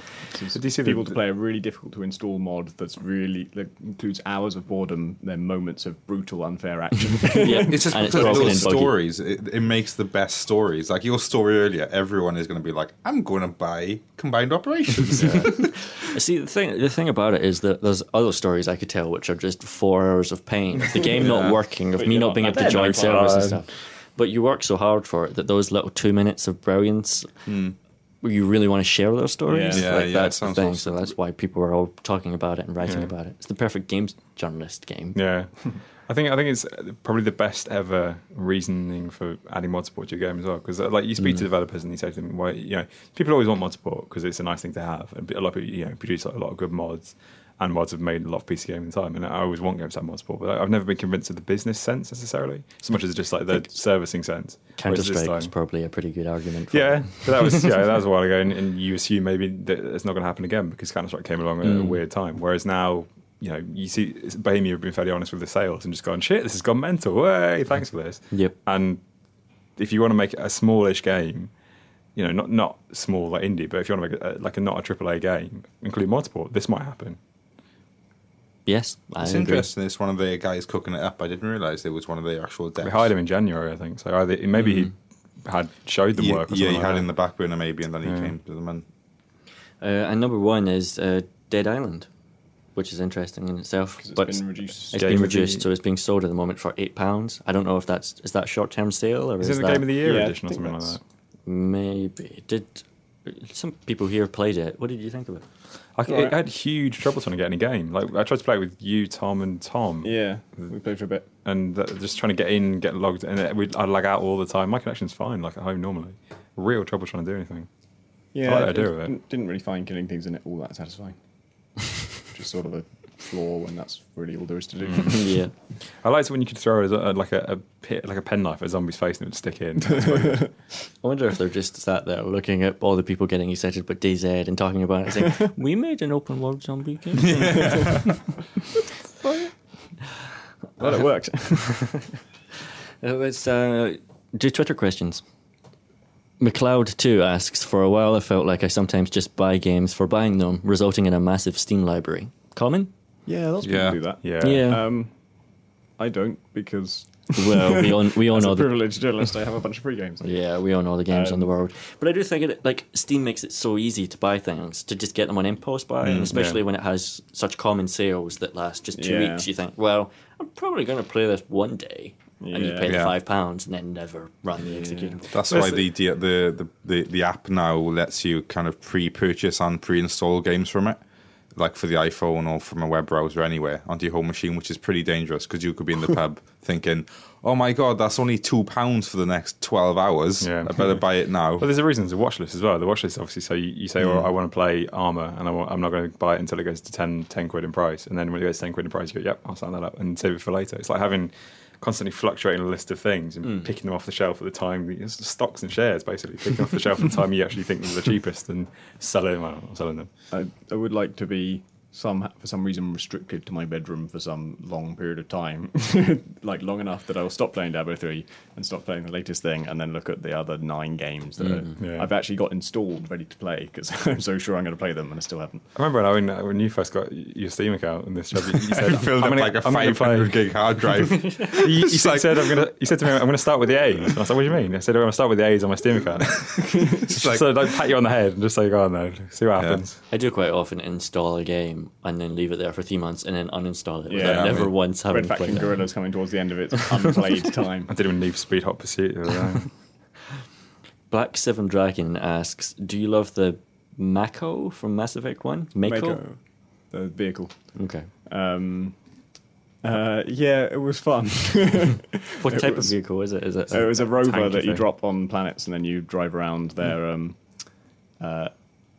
Speaker 3: So
Speaker 2: do you
Speaker 3: people to play a really difficult to install mod that's really that includes hours of boredom, then moments of brutal unfair action.
Speaker 1: Yeah,
Speaker 4: It's just
Speaker 1: and
Speaker 4: because
Speaker 1: broken
Speaker 4: those
Speaker 1: and
Speaker 4: stories, it, it makes the best stories. Like your story earlier, everyone is going to be like, I'm going to buy combined operations.
Speaker 1: See, the thing the thing about it is that there's other stories I could tell which are just four hours of pain of the game not working, of
Speaker 3: But
Speaker 1: me not being able to join servers and
Speaker 2: Uh,
Speaker 1: stuff. But you work so hard for it that those little two minutes of brilliance, hmm. where you really want to share those stories,
Speaker 3: Yeah.
Speaker 4: Yeah,
Speaker 1: like
Speaker 4: yeah,
Speaker 1: that's the thing.
Speaker 4: awesome.
Speaker 1: So that's why people are all talking about it and writing
Speaker 2: Yeah.
Speaker 1: about it. It's the perfect games journalist game.
Speaker 2: Yeah, I think I think it's uh, probably the best ever reasoning for adding mod support to your game as well. Because uh, like you speak to mm. developers and you say to them, well, you know, people always want mod support because it's a nice thing to have, and a lot of people you know produce like, a lot of good mods. And mods have made a lot of PC gaming time, and I always want games to have mod support, but I've never been convinced of the business sense necessarily, so much as just like the servicing sense.
Speaker 1: Counter Strike is probably a pretty good argument. For
Speaker 2: yeah, but that was yeah, that was a while ago, and, and you assume maybe that it's not going to happen again because Counter Strike came along at a
Speaker 1: Mm.
Speaker 2: weird time. Whereas now, you know, you see Bohemia have been fairly honest with the sales and just gone, shit, this has gone mental. Hey, thanks for this.
Speaker 1: Yep.
Speaker 2: And if you want to make a smallish game, you know, not not small like indie, but if you want to make a, like a not a AAA game, include mod support, this might happen.
Speaker 1: Yes, I
Speaker 4: It's
Speaker 1: agree.
Speaker 4: interesting. It's one of the guys cooking it up. I didn't realize it was one of the actual devs.
Speaker 2: We hired him in January, I think. So either maybe he had showed them
Speaker 4: Yeah,
Speaker 2: work. Or
Speaker 4: yeah, he
Speaker 2: like
Speaker 4: had
Speaker 2: that.
Speaker 4: in the back burner maybe, and then he
Speaker 2: Yeah.
Speaker 4: came to them. And
Speaker 1: Uh, and number one is uh, Dead Island, which is interesting in itself.
Speaker 3: it's
Speaker 1: but
Speaker 3: been reduced.
Speaker 1: It's
Speaker 2: Game
Speaker 1: been
Speaker 2: of the-
Speaker 1: reduced, so it's being sold at the moment for eight pounds. I don't know if that's is that short term sale or
Speaker 2: Is
Speaker 1: is,
Speaker 2: it the
Speaker 1: that
Speaker 2: Game of the Year
Speaker 3: Yeah,
Speaker 2: edition or
Speaker 3: think
Speaker 2: something like that?
Speaker 1: maybe did some people here played it? What did you think of it?
Speaker 2: I,
Speaker 3: Alright.
Speaker 2: I had huge trouble trying to get in a game. Like I tried to play with you, Tom, and Tom,
Speaker 3: Yeah, we played for a bit.
Speaker 2: and that, just trying to get in, get logged, and we'd, I'd lag out all the time. My connection's fine, like at home normally. Real trouble trying to do anything.
Speaker 3: Yeah,
Speaker 2: like the
Speaker 3: I
Speaker 2: idea of it.
Speaker 3: didn't, didn't really find killing things in it all that satisfying. Just sort of a flaw when that's really all there is to do.
Speaker 1: yeah,
Speaker 2: I liked it when you could throw a, a, like a, a pit, like a penknife at a zombie's face and it would stick in. That's quite good.
Speaker 1: I wonder if they're just sat there looking at all the people getting excited but DayZ and talking about it, saying, "We made an open world zombie game."
Speaker 3: well, it worked.
Speaker 1: Let's uh, do Twitter questions. McLeod2 asks, For a while, I felt like I sometimes just buy games for buying them, resulting in a massive Steam library. Common?
Speaker 3: Yeah, lots of
Speaker 4: Yeah.
Speaker 3: people do that.
Speaker 2: Yeah.
Speaker 1: Yeah.
Speaker 3: Um, I don't because
Speaker 1: Well, we all, we all
Speaker 3: as
Speaker 1: know
Speaker 3: a
Speaker 1: the
Speaker 3: privileged journalist, I have a bunch of free games.
Speaker 1: Yeah, we all know the games on the
Speaker 3: Um,
Speaker 1: world. But I do think it like Steam makes it so easy to buy things, to just get them on impulse buy, and especially
Speaker 2: yeah.
Speaker 1: when it has such common sales that last just two
Speaker 3: Yeah.
Speaker 1: weeks. You think, well, I'm probably going to play this one day, and you
Speaker 3: Yeah.
Speaker 1: pay the
Speaker 4: Yeah.
Speaker 1: five pounds and then never run the execution.
Speaker 4: that's why the, the the the the app now lets you kind of pre-purchase and pre-install games from it, like for the iPhone or from a web browser anywhere onto your home machine, which is pretty dangerous because you could be in the pub thinking, "Oh my god, that's only two pounds for the next twelve hours.
Speaker 2: Yeah.
Speaker 4: I better buy it now."
Speaker 2: But there's a reason there's a watch list as well. The watch list obviously so you, you say,
Speaker 1: Hmm.
Speaker 2: "Oh, I want to play Arma, and I I'm not going to buy it until it goes to 10, 10 quid in price." And then when it goes to ten quid in price, you go, "Yep, I'll sign that up and save it for later." It's like having constantly fluctuating a list of things and
Speaker 1: Hmm.
Speaker 2: picking them off the shelf at the time. Stocks and shares, basically, picking off the shelf at the time you actually think they're the cheapest and selling, well, selling them.
Speaker 3: I, I would like to be some for some reason restricted to my bedroom for some long period of time, like long enough that I will stop playing Diablo three and stop playing the latest thing, and then look at the other nine games that mm-hmm. are,
Speaker 2: Yeah.
Speaker 3: I've actually got installed ready to play because I'm so sure I'm going to play them and I still haven't.
Speaker 2: I remember when, I- when you first got your Steam account and this job, you, you said,
Speaker 4: You filled
Speaker 2: "I'm
Speaker 4: up
Speaker 2: gonna-
Speaker 4: like a
Speaker 2: I'm
Speaker 4: 500 gig hard drive.
Speaker 2: You, you said,
Speaker 4: like-
Speaker 2: said I'm gonna. You said to me, "I'm going to start with the A's." And I was like, "What do you mean?" I said, "I'm going to start with the A's on my Steam account."
Speaker 4: Like,
Speaker 2: so like pat you on the head and just say, "Go on then, see what
Speaker 4: Yeah.
Speaker 2: happens."
Speaker 1: I do quite often install a game and then leave it there for three months and then uninstall it
Speaker 3: Yeah,
Speaker 1: without
Speaker 3: I
Speaker 1: never
Speaker 4: mean,
Speaker 1: once having
Speaker 3: Red
Speaker 1: played
Speaker 3: Faction
Speaker 1: it.
Speaker 3: Guerrilla's coming towards the end of its unplayed time.
Speaker 2: I didn't even leave Speed Hot Pursuit. the other day.
Speaker 1: Black Seven Dragon asks, "Do you love the Mako from Mass Effect One? Mako?
Speaker 3: Mako, the vehicle.
Speaker 1: Okay.
Speaker 3: Um, uh, yeah, it was fun.
Speaker 1: What
Speaker 3: It
Speaker 1: type
Speaker 3: was-
Speaker 1: of vehicle is it? Is it?
Speaker 3: it was a rover
Speaker 1: tanky
Speaker 3: that you
Speaker 1: thing?
Speaker 3: drop on planets and then you drive around their um, uh,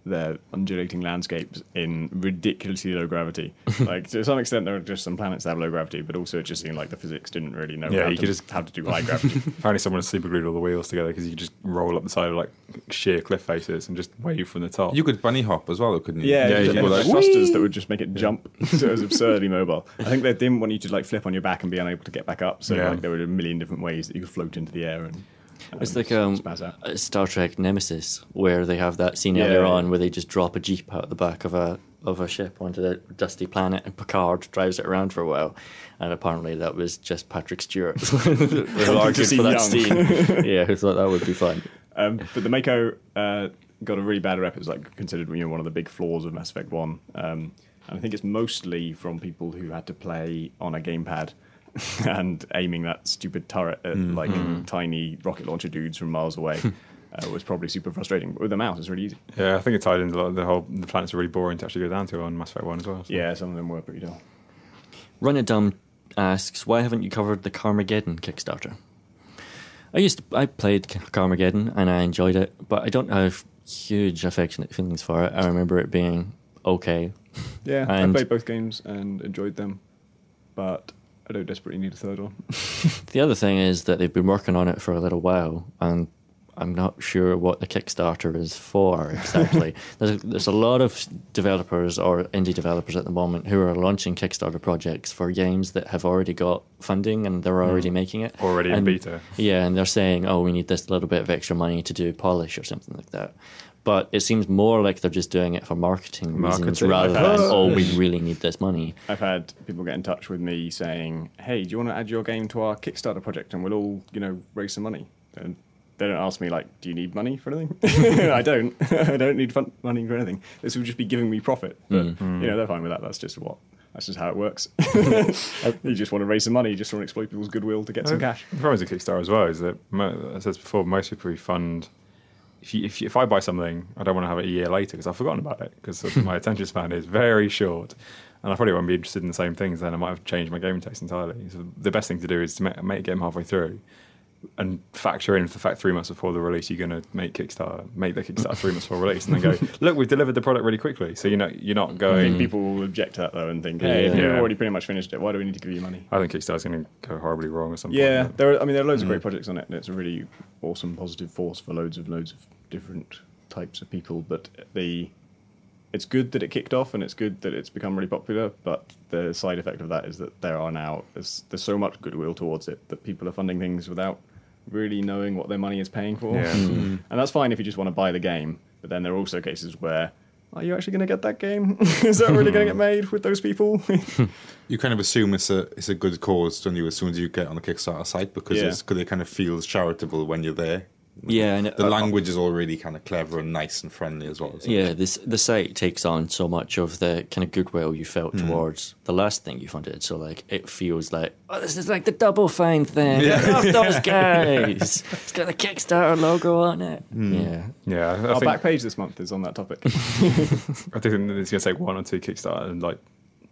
Speaker 3: their undulating landscapes in ridiculously low gravity. like to some extent, there are just some planets that have low gravity, but also it just seemed like the physics didn't really know
Speaker 2: Yeah,
Speaker 3: how,
Speaker 2: you
Speaker 3: to,
Speaker 2: could just-
Speaker 3: how to do high gravity.
Speaker 2: Apparently, someone has super glued all the wheels together because you could just roll up the side of like sheer cliff faces and just wave from the top.
Speaker 4: you could bunny hop as well, couldn't you?
Speaker 3: Yeah,
Speaker 2: Yeah,
Speaker 3: you
Speaker 2: you
Speaker 3: could
Speaker 2: could
Speaker 3: like
Speaker 2: like,
Speaker 3: thrusters that would just make it jump. so it was absurdly mobile. I think they didn't want you to like flip on your back and be unable to get back up. So
Speaker 2: Yeah.
Speaker 3: like there were a million different ways that you could float into the air and.
Speaker 1: It's like um, Star Trek Nemesis, where they have that scene
Speaker 3: Yeah,
Speaker 1: earlier
Speaker 3: yeah.
Speaker 1: on where they just drop a jeep out of the back of a of a ship onto the dusty planet, and Picard drives it around for a while. And apparently, that was just Patrick Stewart argued
Speaker 3: see
Speaker 1: for that
Speaker 3: young.
Speaker 1: scene. yeah, who thought that would be fun.
Speaker 3: Um, but the Mako uh, got a really bad rep. It's like considered you know one of the big flaws of Mass Effect One, um, and I think it's mostly from people who had to play on a gamepad and aiming that stupid turret at like tiny rocket launcher dudes from miles away. Uh, was probably super frustrating, but with the mouse, it's really easy.
Speaker 2: yeah, I think it tied into a lot of the whole. The planets are really boring to actually go down to on Mass Effect One as well. so.
Speaker 3: Yeah, some of them were pretty dull.
Speaker 1: Runadum asks, "Why haven't you covered the Carmageddon Kickstarter?" I used to, I played K- Carmageddon and I enjoyed it, but I don't have huge affectionate feelings for it. I remember it being okay.
Speaker 3: Yeah,
Speaker 1: And-
Speaker 3: I played both games and enjoyed them, but I don't desperately need a third one.
Speaker 1: The other thing is that they've been working on it for a little while, and I'm not sure what the Kickstarter is for exactly. there's, there's a lot of developers or indie developers at the moment who are launching Kickstarter projects for games that have already got funding and they're hmm. already making it.
Speaker 2: Already in beta.
Speaker 1: Yeah, and they're saying, oh, we need this little bit of extra money to do polish or something like that. But it seems more like they're just doing it for marketing, reasons
Speaker 2: Marketing.
Speaker 1: rather than,
Speaker 3: Uh,
Speaker 1: oh, we really need this money.
Speaker 3: I've had people get in touch with me saying, "Hey, do you want to add your game to our Kickstarter project, and we'll all, you know, raise some money?" And they don't ask me like, "Do you need money for anything?" I don't. I don't need fun- money for anything. This will just be giving me profit. But you know, they're fine with that. That's just what. That's just how it works. you just want to raise some money. You just want to exploit people's goodwill to get some cash.
Speaker 2: The problem with Kickstarter as well is that, mo- as I said before, most people who fund. If, you, if, you, if I buy something, I don't want to have it a year later because I've forgotten about it because my attention span is very short, and I probably won't be interested in the same things. Then I might have changed my gaming taste entirely. So the best thing to do is to make, make a game halfway through, and factor in the fact three months before the release you're going to make Kickstarter, make the Kickstarter three months before release, and then go, look, we've delivered the product really quickly. So you know you're not
Speaker 3: I
Speaker 2: going.
Speaker 3: think people will object to that though and think, "Hey, if
Speaker 1: Yeah.
Speaker 3: you've
Speaker 2: Yeah.
Speaker 3: already pretty much finished it, why do we need to give you money?"
Speaker 2: I think Kickstarter's going to go horribly wrong or something.
Speaker 3: Yeah,
Speaker 2: point.
Speaker 3: there. Are, I mean, there are loads of mm-hmm. great projects on it, and it's a really awesome, positive force for loads of loads of different types of people. But the, it's good that it kicked off, and it's good that it's become really popular. But the side effect of that is that there are now there's there's so much goodwill towards it that people are funding things without really knowing what their money is paying for,
Speaker 2: Yeah. Hmm.
Speaker 3: and that's fine if you just want to buy the game. But then there are also cases where. Are you actually going to get that game? is that really going to get hmm. made with those people?
Speaker 4: You kind of assume it's a it's a good cause, don't you? As soon as you get on the Kickstarter site, because
Speaker 3: Yeah.
Speaker 4: it's, cause it kind of feels charitable when you're there.
Speaker 1: Yeah, and
Speaker 4: The
Speaker 1: uh,
Speaker 4: language is already kind of clever and nice and friendly as well. so-
Speaker 1: Yeah, this the site takes on so much of the kind of goodwill you felt
Speaker 4: Hmm.
Speaker 1: towards the last thing you funded. So like it feels like oh, this is like the Double Fine thing. I love those guys. it's got the Kickstarter logo on it.
Speaker 4: Hmm.
Speaker 1: Yeah,
Speaker 2: Yeah, I
Speaker 3: Our
Speaker 2: think,
Speaker 3: back page this month is on that topic.
Speaker 2: I think it's going to take one or two Kickstarter and like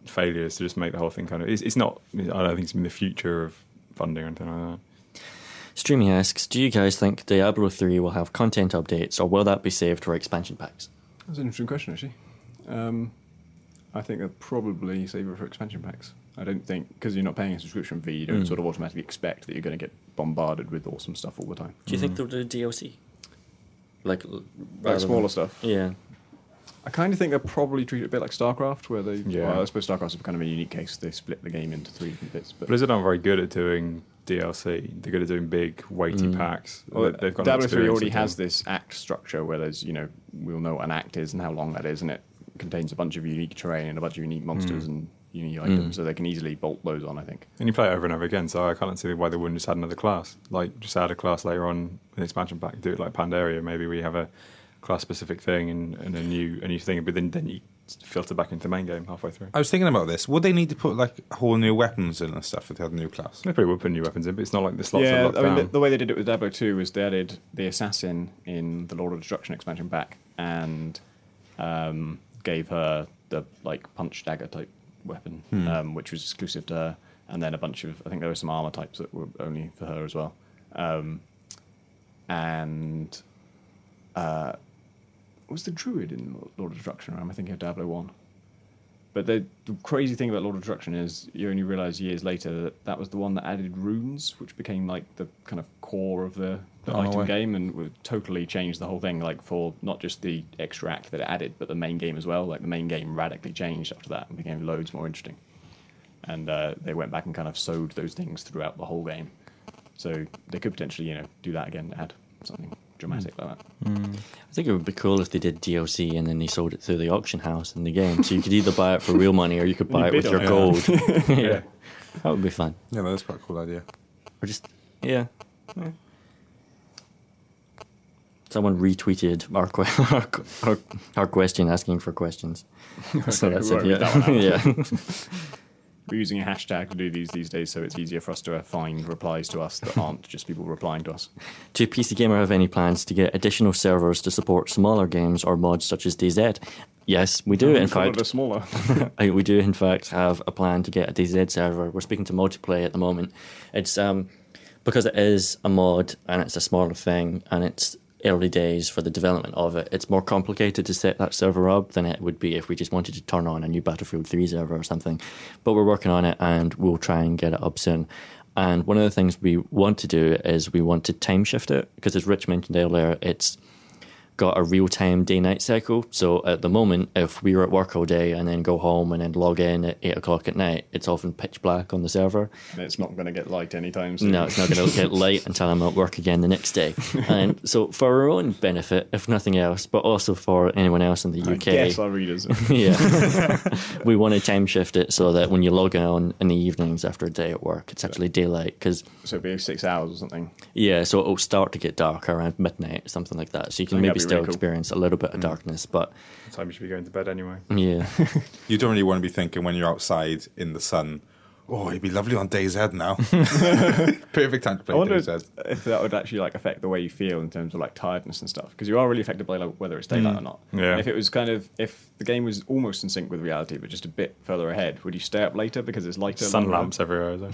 Speaker 2: failures to just make the whole thing kind of. It's, it's not. I don't think it's in the future of funding or anything like that.
Speaker 1: Streamy asks, do you guys think Diablo three will have content updates, or will that be saved for expansion packs?
Speaker 3: That's an interesting question, actually. Um, I think they'll probably save it for expansion packs. I don't think because you're not paying a subscription fee, you don't
Speaker 1: Mm.
Speaker 3: sort of automatically expect that you're going to get bombarded with awesome stuff all the time.
Speaker 1: Do you think they'll do DLC? Like,
Speaker 3: Like smaller
Speaker 1: than-
Speaker 3: stuff.
Speaker 1: Yeah.
Speaker 3: I kind of think they'll probably treat it a bit like StarCraft, where they.
Speaker 2: Yeah.
Speaker 3: Well, I suppose StarCraft's kind of a unique case. They split the game into three different bits. But
Speaker 2: Blizzard aren't very good at doing DLC. They're good at doing big, weighty
Speaker 1: Mm.
Speaker 2: packs.
Speaker 3: Well,
Speaker 2: They- They've got
Speaker 3: Diablo 3 already has this act structure where there's, you know, we'll know what an act is and how long that is, and it contains a bunch of unique terrain and a bunch of unique monsters
Speaker 2: Mm.
Speaker 3: and unique items, so they can easily bolt those on, I think.
Speaker 2: And you play it over and over again, so I can't see why they wouldn't just add another class. Like, just add a class later on in the expansion pack. Do it like Pandaria. Maybe we have a class specific thing and, and a new a new thing, but then, then you filter back into the main game halfway through.
Speaker 4: I was thinking about this. Would they need to put like whole new weapons in and stuff if they had a new class?
Speaker 2: They probably would put new weapons in, but it's not like the slots are locked
Speaker 3: I mean, the,
Speaker 2: down.
Speaker 3: the way they did it with Diablo 2 was they added the assassin in the Lord of Destruction expansion back and um, gave her the like punch dagger type weapon, um, which was exclusive to her, and then a bunch of I think there were some armor types that were only for her as well, um, and uh, was the druid in Lord of Destruction? Or am I thinking of Diablo One? But the, the crazy thing about Lord of Destruction is you only realise years later that that was the one that added runes, which became like the kind of core of the, the
Speaker 4: Oh,
Speaker 3: item
Speaker 4: way.
Speaker 3: game and would totally changed the whole thing. Like for not just the extra act that it added, but the main game as well. Like the main game radically changed after that and became loads more interesting. And uh, they went back and kind of sewed those things throughout the whole game. So they could potentially, you know, do that again, add something dramatic hmm. like that. Hmm.
Speaker 1: I think it would be cool if they did DLC and then they sold it through the auction house in the game. So you could either buy it for real money or you could
Speaker 3: You
Speaker 1: buy it with your
Speaker 3: it.
Speaker 1: gold.
Speaker 2: yeah.
Speaker 1: yeah. That would be fun.
Speaker 4: Yeah, that's quite a cool idea.
Speaker 1: Or just, yeah. yeah. Someone retweeted our, que- our, our, our question asking for questions. so that's
Speaker 3: we
Speaker 1: it. Yeah.
Speaker 3: that
Speaker 1: yeah.
Speaker 3: We're using a hashtag to do these these days, so it's easier for us to find replies to us that aren't just people replying to us.
Speaker 1: Do PC Gamer have any plans to get additional servers to support smaller games or mods such as DayZ? Yes, we do. In fact,
Speaker 3: smaller.
Speaker 1: We do in fact have a plan to get a DayZ server. We're speaking to Multiplay at the moment. It's um because it is a mod and it's a smaller thing and it's early days for the development of it, it's more complicated to set that server up than it would be if we just wanted to turn on a new Battlefield 3 server or something. But we're working on it and we'll try and get it up soon. And one of the things we want to do is we want to time shift it because, as Rich mentioned earlier, it's got a real time day night cycle. So at the moment, if we were at work all day and then go home and then log in at eight o'clock at night, it's often pitch black on the server.
Speaker 3: And it's not going to get light anytime soon.
Speaker 1: No, it's not going to get light until I'm at work again the next day. And so, for our own benefit, if nothing else, but also for anyone else in the
Speaker 3: I
Speaker 1: UK,
Speaker 3: guess our readers.
Speaker 1: yeah, we want to time shift it so that when you log on in the evenings after a day at work, it's actually daylight. Because
Speaker 3: so it'll be six hours or something.
Speaker 1: yeah, so it'll start to get dark around midnight, something like that. So you can maybe still
Speaker 3: really cool.
Speaker 1: experience a little bit of mm. darkness, but
Speaker 2: Time you should be going to bed anyway.
Speaker 1: yeah.
Speaker 4: You don't really want to be thinking when you're outside in the sun. Oh, it'd be lovely on DayZ now. Perfect time to
Speaker 3: I
Speaker 4: play
Speaker 3: wonder
Speaker 4: DayZ.
Speaker 3: if that would actually like affect the way you feel in terms of like tiredness and stuff, because you are really affected by like, whether it's daylight mm. or not.
Speaker 2: Yeah.
Speaker 3: And if it was kind of if the game was almost in sync with reality, but just a bit further ahead, would you stay up later because it's lighter?
Speaker 2: Sun lamps everywhere. Is there?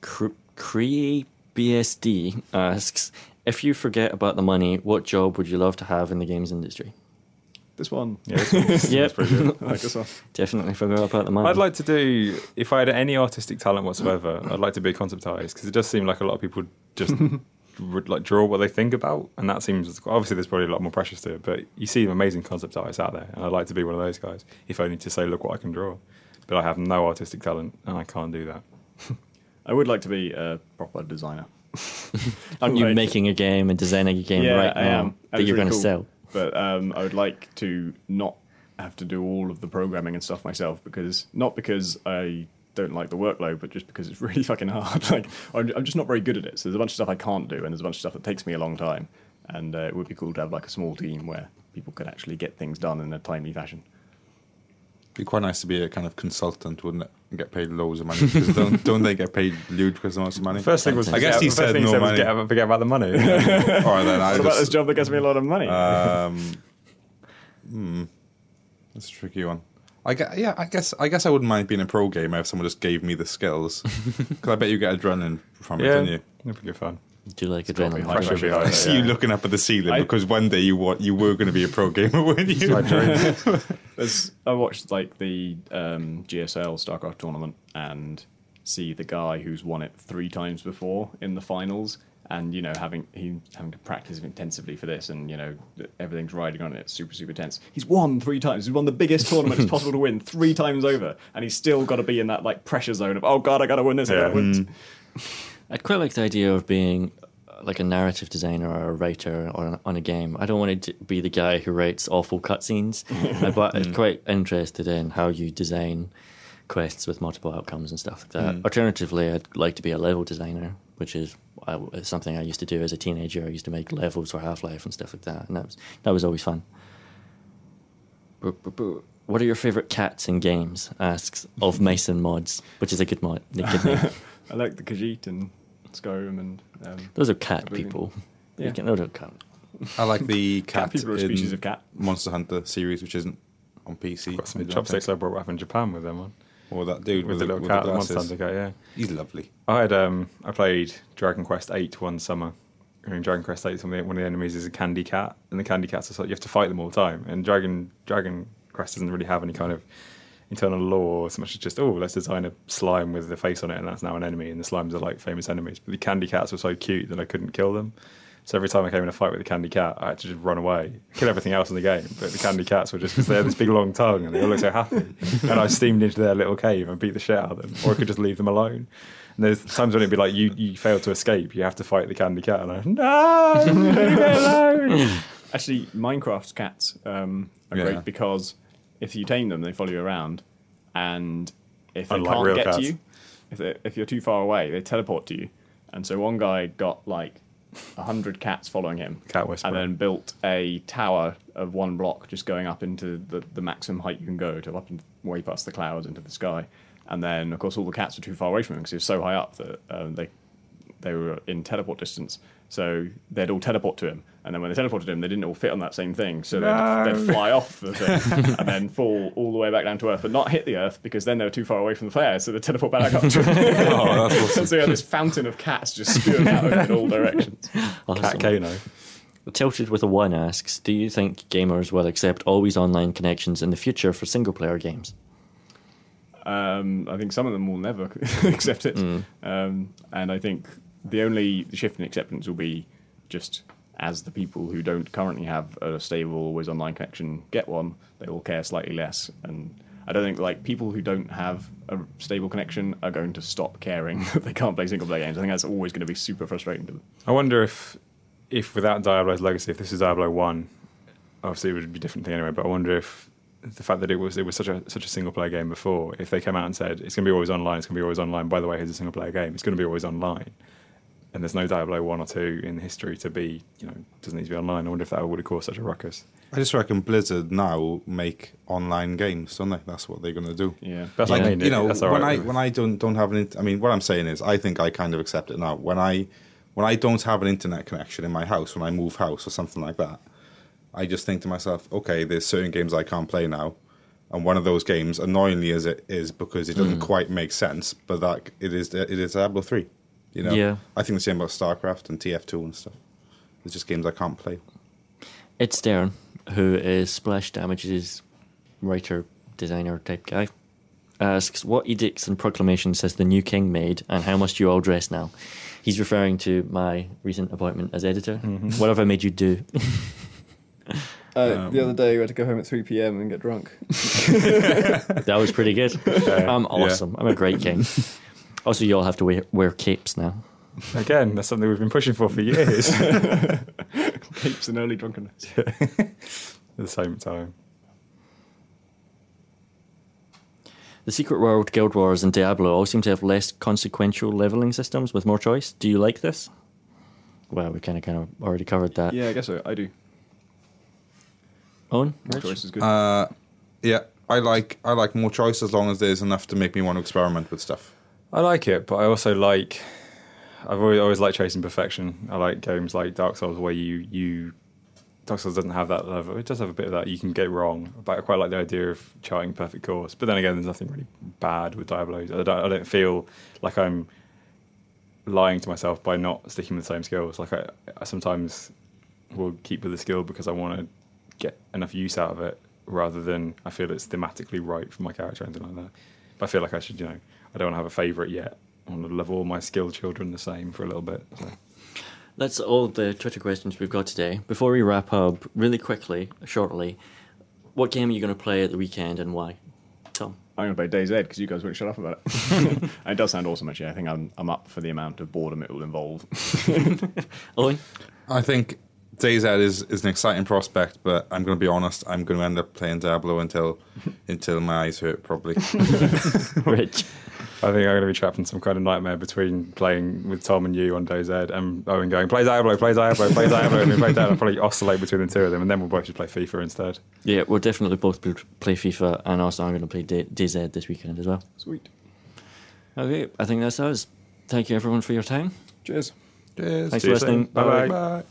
Speaker 1: Cre- Cree BSD asks if you forget about the money, what job would you love to have in the games industry?
Speaker 3: This one.
Speaker 2: Yeah, this one's-
Speaker 1: Yep.
Speaker 2: pretty good.
Speaker 3: I like this one.
Speaker 1: Definitely forgot about the money.
Speaker 2: I'd like to do if I had any artistic talent whatsoever. I'd like to be a concept artist because it does seem like a lot of people just would like draw what they think about, and that seems obviously there's probably a lot more pressures to it. But you see amazing concept artists out there, and I'd like to be one of those guys. If only to say, look what I can draw. But I have no artistic talent, and I can't do that.
Speaker 3: I would like to be a proper designer.
Speaker 1: Aren't you
Speaker 3: Like-
Speaker 1: making a game and designing a game
Speaker 3: yeah,
Speaker 1: right
Speaker 3: I
Speaker 1: now
Speaker 3: am. And
Speaker 1: that you're
Speaker 3: really
Speaker 1: going to
Speaker 3: cool.
Speaker 1: sell?
Speaker 3: But um, I would like to not have to do all of the programming and stuff myself because not because I don't like the workload, but just because it's really fucking hard. like I'm, I'm just not very good at it. So there's a bunch of stuff I can't do, and there's a bunch of stuff that takes me a long time. And uh, it would be cool to have like a small team where people could actually get things done in a timely fashion.
Speaker 4: It'd be quite nice to be a kind of consultant, wouldn't it? And get paid loads of money. 'Cause don't, don't they get paid ludicrous amounts of money?
Speaker 2: First thing was
Speaker 1: I
Speaker 4: guess he
Speaker 2: the first
Speaker 4: said
Speaker 2: thing
Speaker 4: no
Speaker 2: was
Speaker 4: money.
Speaker 2: Forget, forget about the money.
Speaker 4: All right, then. I
Speaker 3: What about this job that gets me a lot of money?
Speaker 4: um, hmm, that's a tricky one. I guess, yeah, I guess I guess I wouldn't mind being a pro gamer if someone just gave me the skills. Because I bet you get adrenaline from it,
Speaker 2: yeah,
Speaker 4: don't you?
Speaker 2: that'd be good fun.
Speaker 1: Do you like
Speaker 3: gotta
Speaker 1: adrenaline?
Speaker 3: high
Speaker 2: Pressure would be
Speaker 3: pressure.
Speaker 2: high.
Speaker 4: I see you looking up at the ceiling
Speaker 3: I-
Speaker 4: because one day you wa- you were going to be a pro gamer, weren't you?
Speaker 2: My dream.
Speaker 3: I watched like the um, GSL StarCraft tournament and see the guy who's won it three times before in the finals, and you know having he having to practice intensively for this, and you know everything's riding on it. It's super super tense. He's won three times. He's won the biggest tournament it's possible to win three times over, and he's still got to be in that like pressure zone of oh god I got to win this. I gotta win. This."
Speaker 1: I'd quite like the idea of being uh, like a narrative designer or a writer on, on a game. I don't want to be the guy who writes awful cutscenes, but I'm quite interested in how you design quests with multiple outcomes and stuff like that. Alternatively, I'd like to be a level designer, which is uh, something I used to do as a teenager. I used to make levels for Half Life and stuff like that, and that was that was always fun. What are your favorite cats in games? Asks of Mason Mods, which is a good mod. good.
Speaker 3: I like the Khajiit and Skyrim and um,
Speaker 1: Those are cat
Speaker 3: Everything.
Speaker 1: people.
Speaker 3: Yeah.
Speaker 1: You can, those are cat.
Speaker 4: I like the
Speaker 3: cat
Speaker 4: cat,
Speaker 3: people are a
Speaker 4: in
Speaker 3: species of cat.
Speaker 4: Monster Hunter series, which isn't on PC.
Speaker 2: Got some chopsticks I brought up in Japan with them on.
Speaker 4: Or that dude
Speaker 2: With,
Speaker 4: with,
Speaker 2: the little
Speaker 4: with
Speaker 2: cat,
Speaker 4: the
Speaker 2: the Monster. Hunter cat, yeah.
Speaker 4: He's lovely.
Speaker 2: I had um I played Dragon Quest Eight one summer. I mean, Dragon Quest Eight, one of the one of the enemies is a candy cat, and the candy cats are sort you have to fight them all the time. And Dragon Dragon Quest doesn't really have any kind of internal lore so much as just oh let's design a slime with the face on it, and that's now an enemy. And the slimes are like famous enemies. But the candy cats were so cute that I couldn't kill them. So every time I came in a fight with the candy cat, I had to just run away, kill everything else in the game. But the candy cats were just because they had this big long tongue and they all looked so happy. And I steamed into their little cave and beat the shit out of them, or I could just leave them alone. And there's times when it'd be like you you failed to escape, you have to fight the candy cat, and I no, leave me alone.
Speaker 3: Actually, minecraft cats um, are
Speaker 4: Yeah.
Speaker 3: great because if you tame them, they follow you around, and if they
Speaker 2: Unlike
Speaker 3: can't
Speaker 2: real
Speaker 3: get
Speaker 2: cats.
Speaker 3: to you, if they, if you're too far away, they teleport to you. And so one guy got like a hundred cats following him,
Speaker 2: Cat whisperer.
Speaker 3: and then built a tower of one block, just going up into the, the maximum height you can go to up and way past the clouds into the sky. And then, of course, all the cats were too far away from him because he was so high up that um, they they were in teleport distance. So they'd all teleport to him, and then when they teleported him, they didn't all fit on that same thing. So
Speaker 2: No.
Speaker 3: they'd, they'd fly off the thing and then fall all the way back down to Earth, but not hit the Earth because then they were too far away from the player. So they teleport back up to him.
Speaker 4: Oh, that's awesome.
Speaker 3: so you had this fountain of cats just spewing out in all directions.
Speaker 1: Awesome.
Speaker 2: Cat Kano.
Speaker 1: Tilted with a one asks, do you think gamers will accept always online connections in the future for single player games?
Speaker 3: Um, I think some of them will never accept it, um, and I think the only shift in acceptance will be just as the people who don't currently have a stable, always online connection get one, they will care slightly less. And I don't think like people who don't have a stable connection are going to stop caring that they can't play single player games. I think that's always going to be super frustrating to them.
Speaker 2: I wonder if, if without Diablo's legacy, if this is Diablo one, obviously it would be a different thing anyway. But I wonder if the fact that it was it was such a such a single player game before, if they came out and said it's going to be always online, it's going to be always online. By the way, here's a single player game. It's going to be always online, and there's no Diablo one or two in history to be you know doesn't need to be online. I wonder if that would have caused such a ruckus.
Speaker 4: I just reckon Blizzard now make online games, don't they? That's what they're going to do.
Speaker 3: Yeah,
Speaker 2: That's what I mean.
Speaker 4: you know, when
Speaker 2: right.
Speaker 4: I when I don't don't have an, I mean, what I'm saying is, I think I kind of accept it now. When I when I don't have an internet connection in my house, when I move house or something like that, I just think to myself, okay, there's certain games I can't play now, and one of those games, annoyingly as it is, because it doesn't mm. quite make sense, but that it is it is Diablo three. You know,
Speaker 1: Yeah.
Speaker 4: I think the same about StarCraft and TF2 and stuff. It's just games I can't play.
Speaker 1: It's Darren, who is Splash Damage's writer, designer type guy, asks, What edicts and proclamations has the new king made, and how must you all dress now? He's referring to my recent appointment as editor. Mm-hmm. What have I made you do?
Speaker 3: Uh, um, the other day, we had to go home at 3 p.m. and get drunk.
Speaker 1: that was pretty good. Uh, I'm awesome. I'm a great king. Also, you all have to wear, wear capes now.
Speaker 2: Again, that's something we've been pushing for for years.
Speaker 3: Capes and early drunkenness. Yeah.
Speaker 2: At the same time.
Speaker 1: The Secret World, Guild Wars, and Diablo all seem to have less consequential leveling systems with more choice. Do you like this? Well, we kind of kind of already covered that.
Speaker 3: Yeah, I guess so. I do.
Speaker 1: Owen?
Speaker 3: More choice is good.
Speaker 4: Uh, yeah, I like I like more choice as long as there's enough to make me want to experiment with stuff.
Speaker 2: I like it, but I also like. I've always always liked chasing perfection. I like games like Dark Souls where you you. Dark Souls doesn't have that level. It does have a bit of that. You can get wrong, but I quite like the idea of charting perfect course. But then again, there's nothing really bad with Diablo. I don't, I don't feel like I'm lying to myself by not sticking with the same skills. Like I, I sometimes will keep with the skill because I want to get enough use out of it, rather than I feel it's thematically right for my character or anything like that. But I feel like I should, you know, I don't want to have a favourite yet. I want to love all my skill children the same for a little bit. So.
Speaker 1: That's all the Twitter questions we've got today. Before we wrap up, really quickly, shortly, what game are you going to play at the weekend and why? Tom.
Speaker 3: I'm going to play DayZ because you guys won't shut up about it. It does sound awesome, actually. I think I'm, I'm up for the amount of boredom it will involve.
Speaker 1: Owen?
Speaker 4: I think DayZ is, is an exciting prospect, but I'm going to be honest. I'm going to end up playing Diablo until until my eyes hurt, probably.
Speaker 1: Rich?
Speaker 2: I think I'm going to be trapped in some kind of nightmare between playing with Tom and you on Day Z and Owen going, play Diablo, play Diablo, play Diablo, and we play Diablo. I'll probably oscillate between the two of them, and then we'll both just play FIFA instead.
Speaker 1: Yeah, we'll definitely both play FIFA, and also I'm going to play D- DayZ this weekend as well.
Speaker 3: Sweet.
Speaker 1: Okay, I think that's us. Thank you everyone for your time.
Speaker 3: Cheers.
Speaker 4: Cheers.
Speaker 1: Thanks
Speaker 2: See
Speaker 1: for listening.
Speaker 2: Bye-bye.
Speaker 4: Bye.